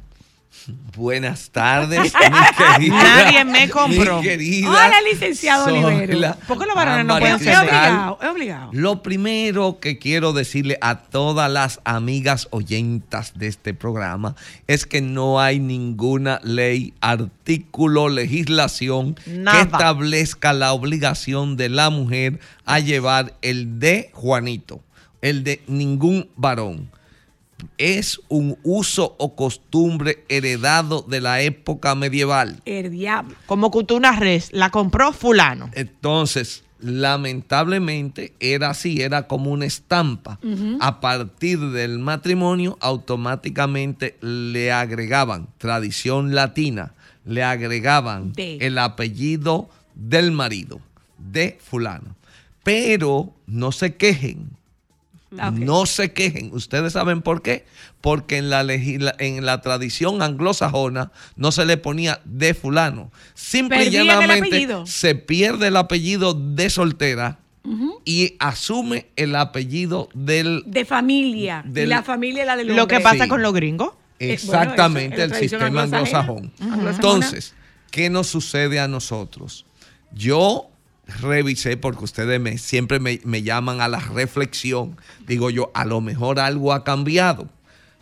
Speaker 16: Buenas tardes, [laughs] mi querida.
Speaker 3: Nadie me compró.
Speaker 16: Mi querida.
Speaker 1: Hola, licenciado Olivero.
Speaker 3: ¿Por qué los varones no pueden ser
Speaker 16: Integral.
Speaker 1: obligado, es obligado.
Speaker 16: Lo primero que quiero decirle a todas las amigas oyentas de este programa es que no hay ninguna ley, artículo, legislación
Speaker 3: Nada.
Speaker 16: que establezca la obligación de la mujer a llevar el de Juanito, el de ningún varón. Es un uso o costumbre heredado de la época medieval.
Speaker 1: El diablo.
Speaker 3: Como que una res, la compró fulano.
Speaker 16: Entonces, lamentablemente era así, era como una estampa. A partir del matrimonio, automáticamente le agregaban tradición latina, le agregaban
Speaker 1: De.
Speaker 16: el apellido del marido, de fulano. Pero no se quejen.
Speaker 1: Ah,
Speaker 16: No se quejen. ¿Ustedes saben por qué? Porque en la, legisla- en la tradición anglosajona no se le ponía de fulano. Simple y llanamente se pierde el apellido de soltera y asume el apellido del...
Speaker 1: De familia. y
Speaker 16: Del-
Speaker 1: la familia es la del
Speaker 3: Lo que
Speaker 1: hombre.
Speaker 3: pasa
Speaker 16: Sí.
Speaker 3: con los gringos.
Speaker 1: Eh,
Speaker 16: Exactamente,
Speaker 1: bueno, eso,
Speaker 16: el sistema anglosajón. Entonces, ¿qué nos sucede a nosotros? Yo revisé, porque ustedes me, siempre me, me llaman a la reflexión, digo yo, a lo mejor algo ha cambiado.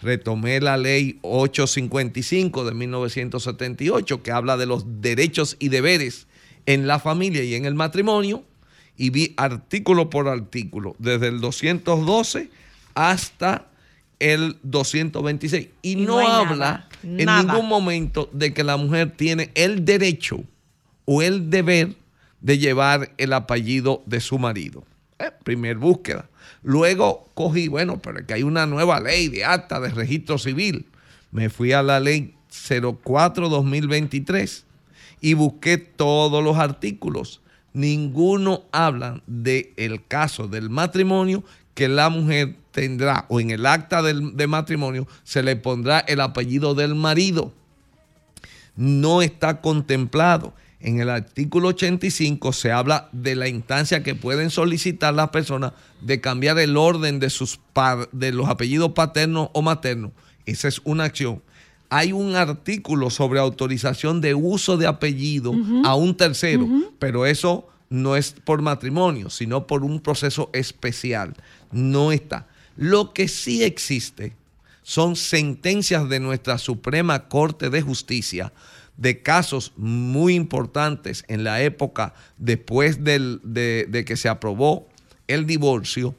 Speaker 16: Retomé la ley 855 de 1978, que habla de los derechos y deberes en la familia y en el matrimonio, y vi artículo por artículo, desde el 212 hasta el 226. Y, no, habla
Speaker 1: nada,
Speaker 16: en
Speaker 3: nada.
Speaker 16: ningún momento de que la mujer tiene el derecho o el deber de llevar el apellido de su marido. Eh, primer búsqueda. Luego cogí, bueno, pero es que hay una nueva ley de acta de registro civil. Me fui a la ley 04-2023 y busqué todos los artículos. ninguno habla del el caso del matrimonio que la mujer tendrá o en el acta del, de matrimonio se le pondrá el apellido del marido. No está contemplado. En el artículo 85 se habla de la instancia que pueden solicitar las personas de cambiar el orden de, sus de los apellidos paternos o maternos. Esa es una acción. Hay un artículo sobre autorización de uso de apellido a un tercero, pero eso no es por matrimonio, sino por un proceso especial. No está. Lo que sí existe son sentencias de nuestra Suprema Corte de Justicia de casos muy importantes en la época después del- de, de que se aprobó el divorcio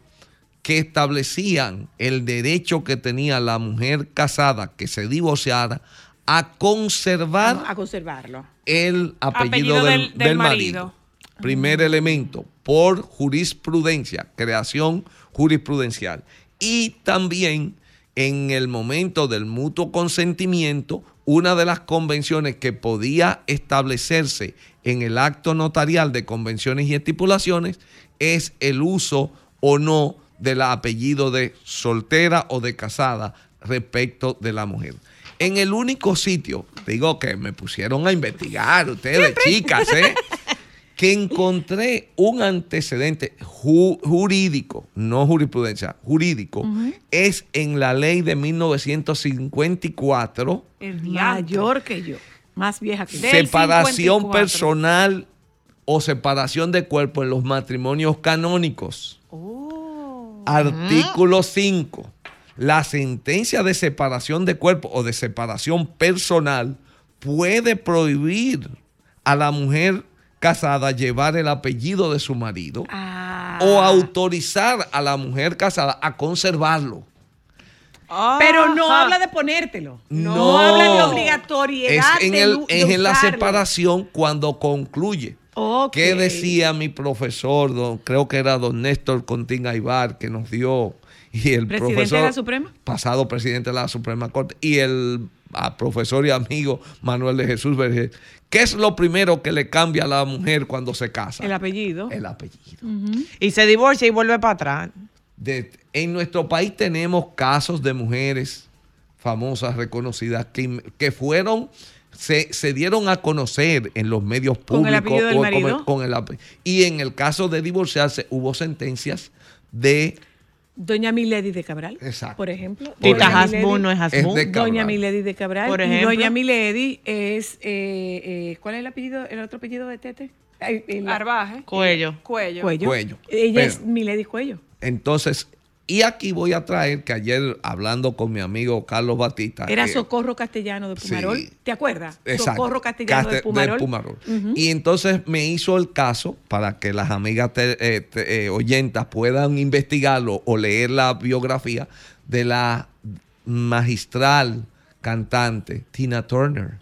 Speaker 16: que establecían el derecho que tenía la mujer casada que se divorciara a conservar
Speaker 1: A conservarlo.
Speaker 16: el apellido,
Speaker 1: Apellido
Speaker 16: del,
Speaker 1: del- del
Speaker 16: del marido.
Speaker 1: marido.
Speaker 16: Primer elemento, por jurisprudencia, creación jurisprudencial. Y también en el momento del mutuo consentimiento, una de las convenciones que podía establecerse en el acto notarial de convenciones y estipulaciones es el uso o no del apellido de soltera o de casada respecto de la mujer. En el único sitio, digo que me pusieron a investigar ustedes, chicas, ¿eh? [laughs] que encontré un antecedente ju- jurídico, no jurisprudencia, jurídico, es en la ley de 1954,
Speaker 1: Mayor que yo. Más vieja que yo.
Speaker 16: separación personal o separación de cuerpo en los matrimonios canónicos. Artículo 5. La sentencia de separación de cuerpo o de separación personal puede prohibir a la mujer casada llevar el apellido de su marido o autorizar a la mujer casada a conservarlo.
Speaker 1: Pero no
Speaker 2: Ajá.
Speaker 1: habla de ponértelo. No,
Speaker 16: No.
Speaker 1: habla de
Speaker 16: Es
Speaker 1: obligatoriedad.
Speaker 16: en,
Speaker 1: de
Speaker 16: el,
Speaker 1: lu- de
Speaker 16: es en la separación cuando concluye.
Speaker 1: Ok.
Speaker 16: ¿Qué decía mi profesor? don- creo que era don Néstor Contín Aybar, que nos dio. Y el
Speaker 1: ¿Presidente
Speaker 16: profesor,
Speaker 1: de la Suprema?
Speaker 16: Pasado presidente de la Suprema Corte. Y el ah, profesor y amigo Manuel de Jesús Vergés. ¿Qué es lo primero que le cambia a la mujer cuando se casa?
Speaker 1: El apellido.
Speaker 16: El apellido.
Speaker 3: Y se divorcia y vuelve para atrás.
Speaker 16: De- en nuestro país tenemos casos de mujeres famosas, reconocidas, que, que fueron, se, se dieron a conocer en los medios
Speaker 1: ¿Con
Speaker 16: públicos.
Speaker 1: el apellido del marido?
Speaker 16: con el y en el caso de divorciarse hubo sentencias de...
Speaker 1: Doña Milady de Cabral,
Speaker 16: Exacto.
Speaker 1: por ejemplo.
Speaker 3: Tita
Speaker 1: Doña
Speaker 3: Hasbun no es Hasbun.
Speaker 16: Es de Cabral.
Speaker 1: Doña Milady de Cabral.
Speaker 3: Por
Speaker 1: y
Speaker 3: ejemplo.
Speaker 1: Doña Milady es, eh, eh, ¿cuál es el apellido, el otro apellido de Tete? El-
Speaker 2: Arbaje.
Speaker 3: Cuello.
Speaker 2: Cuello.
Speaker 1: Cuello.
Speaker 16: Cuello.
Speaker 1: Ella es Milady Cuello.
Speaker 16: Entonces, y aquí voy a traer que ayer hablando con mi amigo Carlos Batista.
Speaker 1: Era
Speaker 16: eh,
Speaker 1: Socorro Castellano de Pumarol.
Speaker 16: sí.
Speaker 1: ¿Te acuerdas?
Speaker 16: Exacto.
Speaker 1: Socorro Castellano de Pumarol.
Speaker 16: Y entonces me hizo el caso para que las amigas te- eh, te- eh, oyentas puedan investigarlo o leer la biografía de la magistral cantante Tina Turner.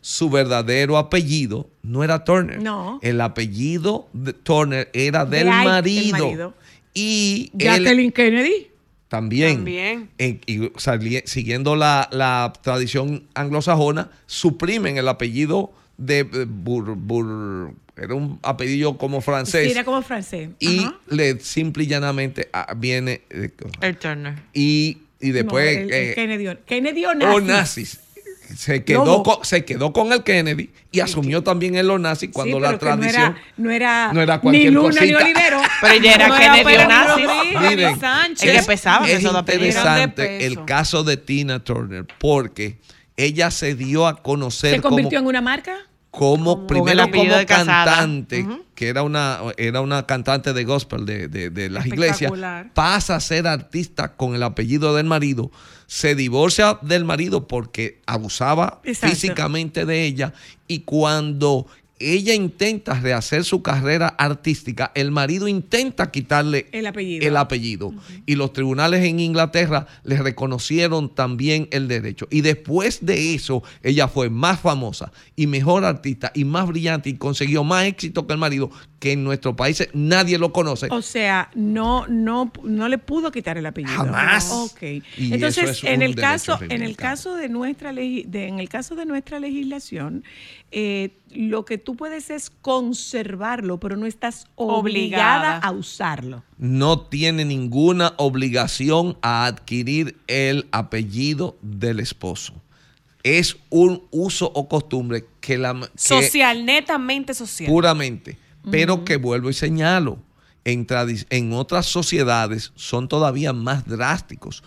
Speaker 16: Su verdadero apellido no era Turner.
Speaker 1: No.
Speaker 16: El apellido de Turner era
Speaker 1: De
Speaker 16: del
Speaker 1: Ike, el
Speaker 16: marido. Y él-
Speaker 1: Jacqueline Kennedy.
Speaker 16: también.
Speaker 2: También.
Speaker 16: En- y sali- siguiendo la, la tradición anglosajona, suprimen el apellido de eh, Bur, Bur- era un apellido como francés.
Speaker 1: Sí, era como francés.
Speaker 16: y
Speaker 1: Ajá.
Speaker 16: le simple y llanamente ah, viene eh,
Speaker 3: El Turner.
Speaker 16: y, y después
Speaker 1: No, el- el
Speaker 16: eh,
Speaker 1: Kennedy, o- Kennedy o
Speaker 16: o
Speaker 1: nazis.
Speaker 16: nazis. Se quedó, con, se quedó con el Kennedy y asumió también en los nazis cuando
Speaker 1: Sí,
Speaker 16: la
Speaker 1: no
Speaker 16: tradición
Speaker 1: era, no era,
Speaker 16: no era
Speaker 1: ni Luna ni
Speaker 16: cosita.
Speaker 1: Olivero. [laughs]
Speaker 3: Pero ella era
Speaker 1: No
Speaker 3: Kennedy o nazi.
Speaker 1: Ni
Speaker 16: Miren,
Speaker 1: Sánchez.
Speaker 3: Es que
Speaker 16: es interesante el caso de Tina Turner porque ella se dio a conocer
Speaker 1: ¿Se convirtió
Speaker 16: como,
Speaker 1: en una marca?
Speaker 16: como
Speaker 3: el
Speaker 16: primero como
Speaker 3: de
Speaker 16: cantante, que era una, era una cantante de gospel de, de- de las iglesias, pasa a ser artista con el apellido del marido, se divorcia del marido porque abusaba
Speaker 1: Exacto.
Speaker 16: físicamente de ella y cuando ella intenta rehacer su carrera artística, el marido intenta quitarle
Speaker 1: El apellido.
Speaker 16: el apellido. Y los tribunales en Inglaterra le reconocieron también el derecho. Y después de eso, ella fue más famosa y mejor artista y más brillante y consiguió más éxito que el marido, que en nuestros países nadie lo conoce.
Speaker 1: O sea, no, no, no le pudo quitar el apellido.
Speaker 16: Jamás.
Speaker 1: Ok.
Speaker 16: Y
Speaker 1: Entonces,
Speaker 16: es
Speaker 1: en el caso, en el caso de nuestra de- en el caso de nuestra legislación, eh, lo que tú puedes es conservarlo, pero no estás obligada,
Speaker 2: Obligada.
Speaker 1: a usarlo.
Speaker 16: no tiene ninguna obligación a adquirir el apellido del esposo. Es un uso o costumbre que la que-
Speaker 2: Social, netamente social.
Speaker 16: puramente, pero que vuelvo y señalo, en otras sociedades son todavía más drásticos.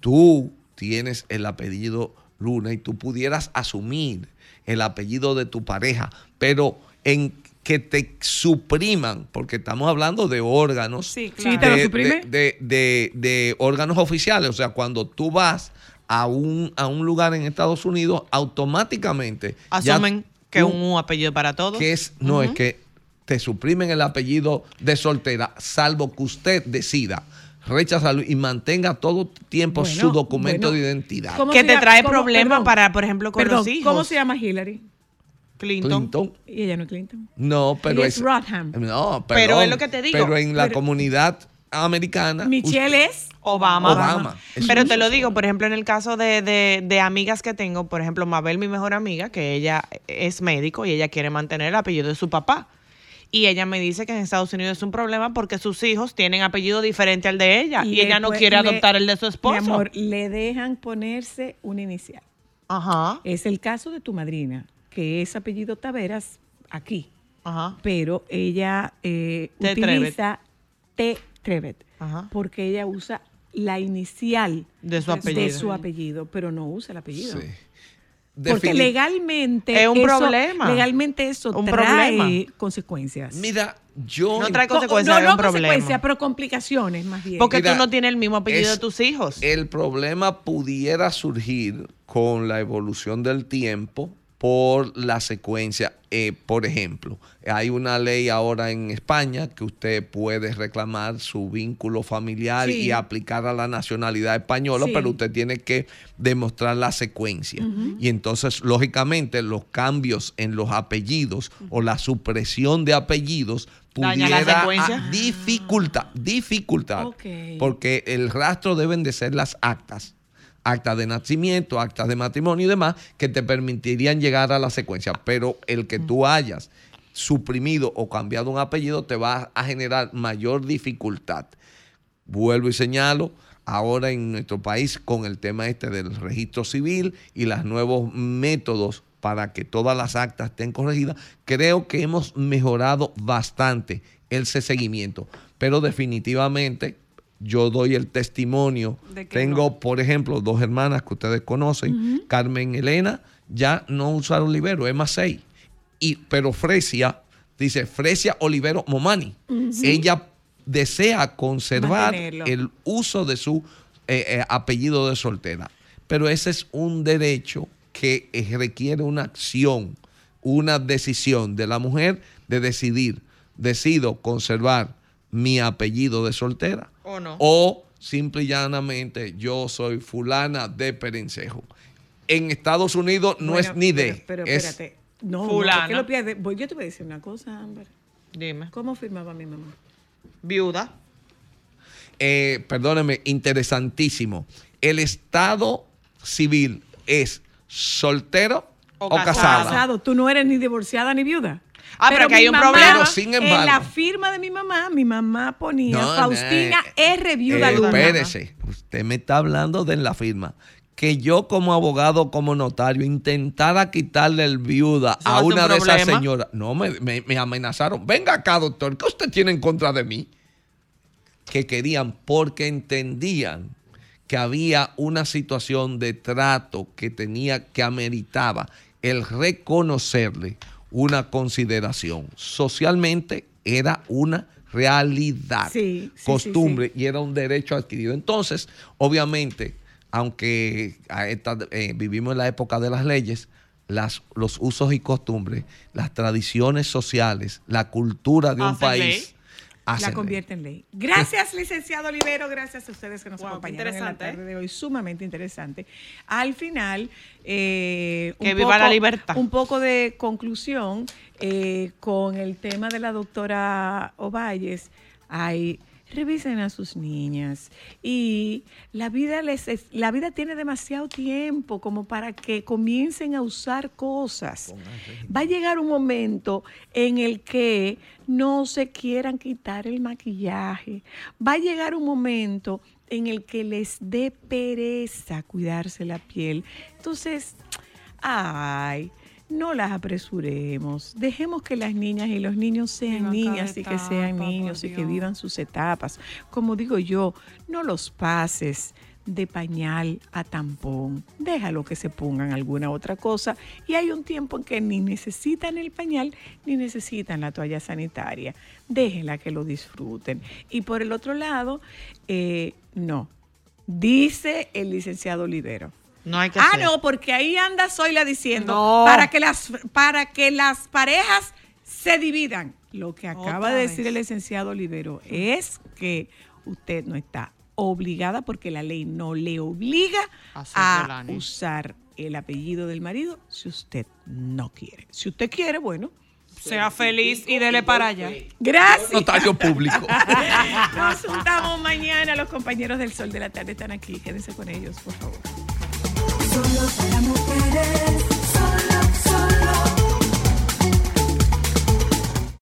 Speaker 16: Tú tienes el apellido Luna y tú pudieras asumir el apellido de tu pareja, pero en que te supriman, porque estamos hablando de órganos,
Speaker 1: Sí, claro. Sí, ¿te lo
Speaker 16: de,
Speaker 1: suprime?
Speaker 16: de- de- de- de órganos oficiales, o sea, cuando tú vas a un, a un lugar en Estados Unidos, automáticamente ya
Speaker 3: Asumen que
Speaker 16: tú-
Speaker 3: un apellido para todos.
Speaker 16: que es, no, es que te suprimen el apellido de soltera, salvo que usted decida rechazarlo y mantenga todo tiempo
Speaker 1: Bueno,
Speaker 16: su documento
Speaker 1: bueno.
Speaker 16: de identidad.
Speaker 1: ¿Cómo
Speaker 3: Que
Speaker 1: se
Speaker 3: te
Speaker 1: llama-
Speaker 3: trae problemas para, por ejemplo, con
Speaker 1: perdón,
Speaker 3: los hijos.
Speaker 1: ¿Cómo se llama Hillary?
Speaker 3: Clinton.
Speaker 16: Clinton.
Speaker 1: Y ella no es Clinton.
Speaker 16: No, pero es.
Speaker 1: es Rodham.
Speaker 16: No,
Speaker 3: Pero es lo que te digo.
Speaker 16: Pero en la
Speaker 3: Pero-
Speaker 16: comunidad americana.
Speaker 1: Michelle es
Speaker 3: Obama.
Speaker 16: Obama. Es
Speaker 3: Pero te lo digo, por ejemplo, en el caso de, de- de amigas que tengo, por ejemplo, Mabel, mi mejor amiga, que ella es médico y ella quiere mantener el apellido de su papá. Y ella me dice que en Estados Unidos es un problema porque sus hijos tienen apellido diferente al de ella y, ella no quiere
Speaker 1: le-
Speaker 3: adoptar el de su esposo.
Speaker 1: Mi amor, le dejan ponerse una inicial.
Speaker 3: Ajá.
Speaker 1: Es el caso de tu madrina, que es apellido Taveras aquí.
Speaker 3: Ajá.
Speaker 1: Pero ella eh,
Speaker 3: T.
Speaker 1: utiliza T. Trevet
Speaker 3: Ajá.
Speaker 1: porque ella usa la inicial
Speaker 3: De su apellido.
Speaker 1: su apellido, pero no usa el apellido.
Speaker 16: Sí.
Speaker 1: Porque legalmente
Speaker 3: Es un
Speaker 1: eso-
Speaker 3: problema.
Speaker 1: Legalmente eso
Speaker 3: Un
Speaker 1: trae
Speaker 3: problema.
Speaker 1: consecuencias.
Speaker 16: Mira, yo.
Speaker 3: No trae
Speaker 1: Co-
Speaker 3: consecuencias,
Speaker 1: no,
Speaker 3: es
Speaker 1: no
Speaker 3: un problema.
Speaker 1: consecuencias, pero complicaciones más bien.
Speaker 3: Porque
Speaker 16: Mira,
Speaker 3: tú no tienes el mismo apellido
Speaker 16: es-
Speaker 3: de tus hijos.
Speaker 16: El problema pudiera surgir con la evolución del tiempo por la secuencia. Eh, por ejemplo, hay una ley ahora en España que usted puede reclamar su vínculo familiar
Speaker 1: Sí.
Speaker 16: y aplicar a la nacionalidad española,
Speaker 1: Sí.
Speaker 16: pero usted tiene que demostrar la secuencia. Y entonces, lógicamente, los cambios en los apellidos o la supresión de apellidos pudiera dificultar, dificultar, porque el rastro deben de ser las actas, actas de nacimiento, actas de matrimonio y demás, que te permitirían llegar a la secuencia. Pero el que tú hayas suprimido o cambiado un apellido te va a generar mayor dificultad. Vuelvo y señalo, ahora en nuestro país con el tema este del registro civil y los nuevos métodos para que todas las actas estén corregidas, creo que hemos mejorado bastante ese seguimiento. Pero definitivamente yo doy el testimonio.
Speaker 2: ¿De que
Speaker 16: Tengo, por ejemplo, dos hermanas que ustedes conocen, Carmen Elena, ya no usaron Olivero, es más seis. Y, pero Fresia, dice Fresia Olivero Momani. Ella desea conservar
Speaker 1: Mantenerlo.
Speaker 16: el uso de su eh, eh, apellido de soltera. Pero ese es un derecho que eh, requiere una acción, una decisión de la mujer de decidir, decido conservar mi apellido de soltera
Speaker 3: ¿O no?
Speaker 16: o simple y llanamente yo soy fulana de Perencejo. En Estados Unidos no
Speaker 1: Bueno,
Speaker 16: es ni de,
Speaker 1: Pero, pero
Speaker 16: es
Speaker 1: espérate. No, no,
Speaker 3: fulana.
Speaker 1: ¿por qué lo pierdes? Voy- Yo te voy a decir una cosa, Amber.
Speaker 3: Dime.
Speaker 1: ¿Cómo firmaba mi mamá?
Speaker 3: Viuda.
Speaker 16: eh, perdóneme, interesantísimo. El estado civil es soltero o,
Speaker 3: O
Speaker 16: casada.
Speaker 1: Casado, tú no eres ni divorciada ni viuda.
Speaker 3: Ah, pero que
Speaker 1: mi
Speaker 3: hay un
Speaker 1: mamá,
Speaker 3: problema.
Speaker 16: Pero, sin
Speaker 1: En
Speaker 16: embargo-
Speaker 1: la firma de mi mamá, mi mamá ponía
Speaker 16: No,
Speaker 1: Faustina
Speaker 16: no,
Speaker 1: R. Viuda
Speaker 16: Eh,
Speaker 1: Luna.
Speaker 16: espérese, usted me está hablando de la firma. Que yo como abogado, como notario, intentara quitarle el viuda a una
Speaker 3: un
Speaker 16: de esas señoras. No, me, me- me amenazaron. Venga acá, doctor, ¿qué usted tiene en contra de mí? Que querían porque entendían que había una situación de trato que tenía, que ameritaba el reconocerle una consideración. Socialmente era una realidad,
Speaker 1: Sí, sí,
Speaker 16: costumbre y era un derecho adquirido. Entonces, obviamente, aunque a esta- eh, vivimos en la época de las leyes, las, los usos y costumbres, las tradiciones sociales, la cultura de un país,
Speaker 3: ley.
Speaker 16: Hacen
Speaker 1: la
Speaker 16: ley.
Speaker 1: convierte en ley. Gracias, licenciado Olivero. Gracias a ustedes que nos
Speaker 2: Wow,
Speaker 1: acompañaron en la
Speaker 2: interesante,
Speaker 1: tarde de hoy. Sumamente interesante. Al final, eh,
Speaker 3: Que viva la libertad.
Speaker 1: Un poco de conclusión eh, con el tema de la doctora Ovalles. Hay revisen a sus niñas. Y la vida, les es- la vida tiene demasiado tiempo como para que comiencen a usar cosas. Va a llegar un momento en el que no se quieran quitar el maquillaje. Va a llegar un momento en el que les dé pereza cuidarse la piel. Entonces, ay, no las apresuremos. Dejemos que las niñas y los niños sean niñas y que sean niños y que vivan sus etapas. Como digo yo, no los pases de pañal a tampón. Déjalo que se pongan alguna otra cosa. Y hay un tiempo en que ni necesitan el pañal ni necesitan la toalla sanitaria. Déjenla que lo disfruten. Y por el otro lado, eh, no. Dice el licenciado Olivero.
Speaker 3: No hay que
Speaker 1: Ah,
Speaker 3: hacer.
Speaker 1: no, porque ahí anda Zoila diciendo
Speaker 3: No.
Speaker 1: para que las para que las parejas se dividan. Lo que acaba
Speaker 2: Otra
Speaker 1: de
Speaker 2: vez.
Speaker 1: decir el licenciado Olivero es que usted no está obligada porque la ley no le obliga a
Speaker 3: Yolani.
Speaker 1: usar el apellido del marido si usted no quiere. Si usted quiere, bueno,
Speaker 2: Sea feliz y dele para allá.
Speaker 1: gracias.
Speaker 16: Notario público. [laughs]
Speaker 1: Nos juntamos mañana. Los compañeros del Sol de la Tarde están aquí. Quédense con ellos, por favor.
Speaker 6: Para mujeres.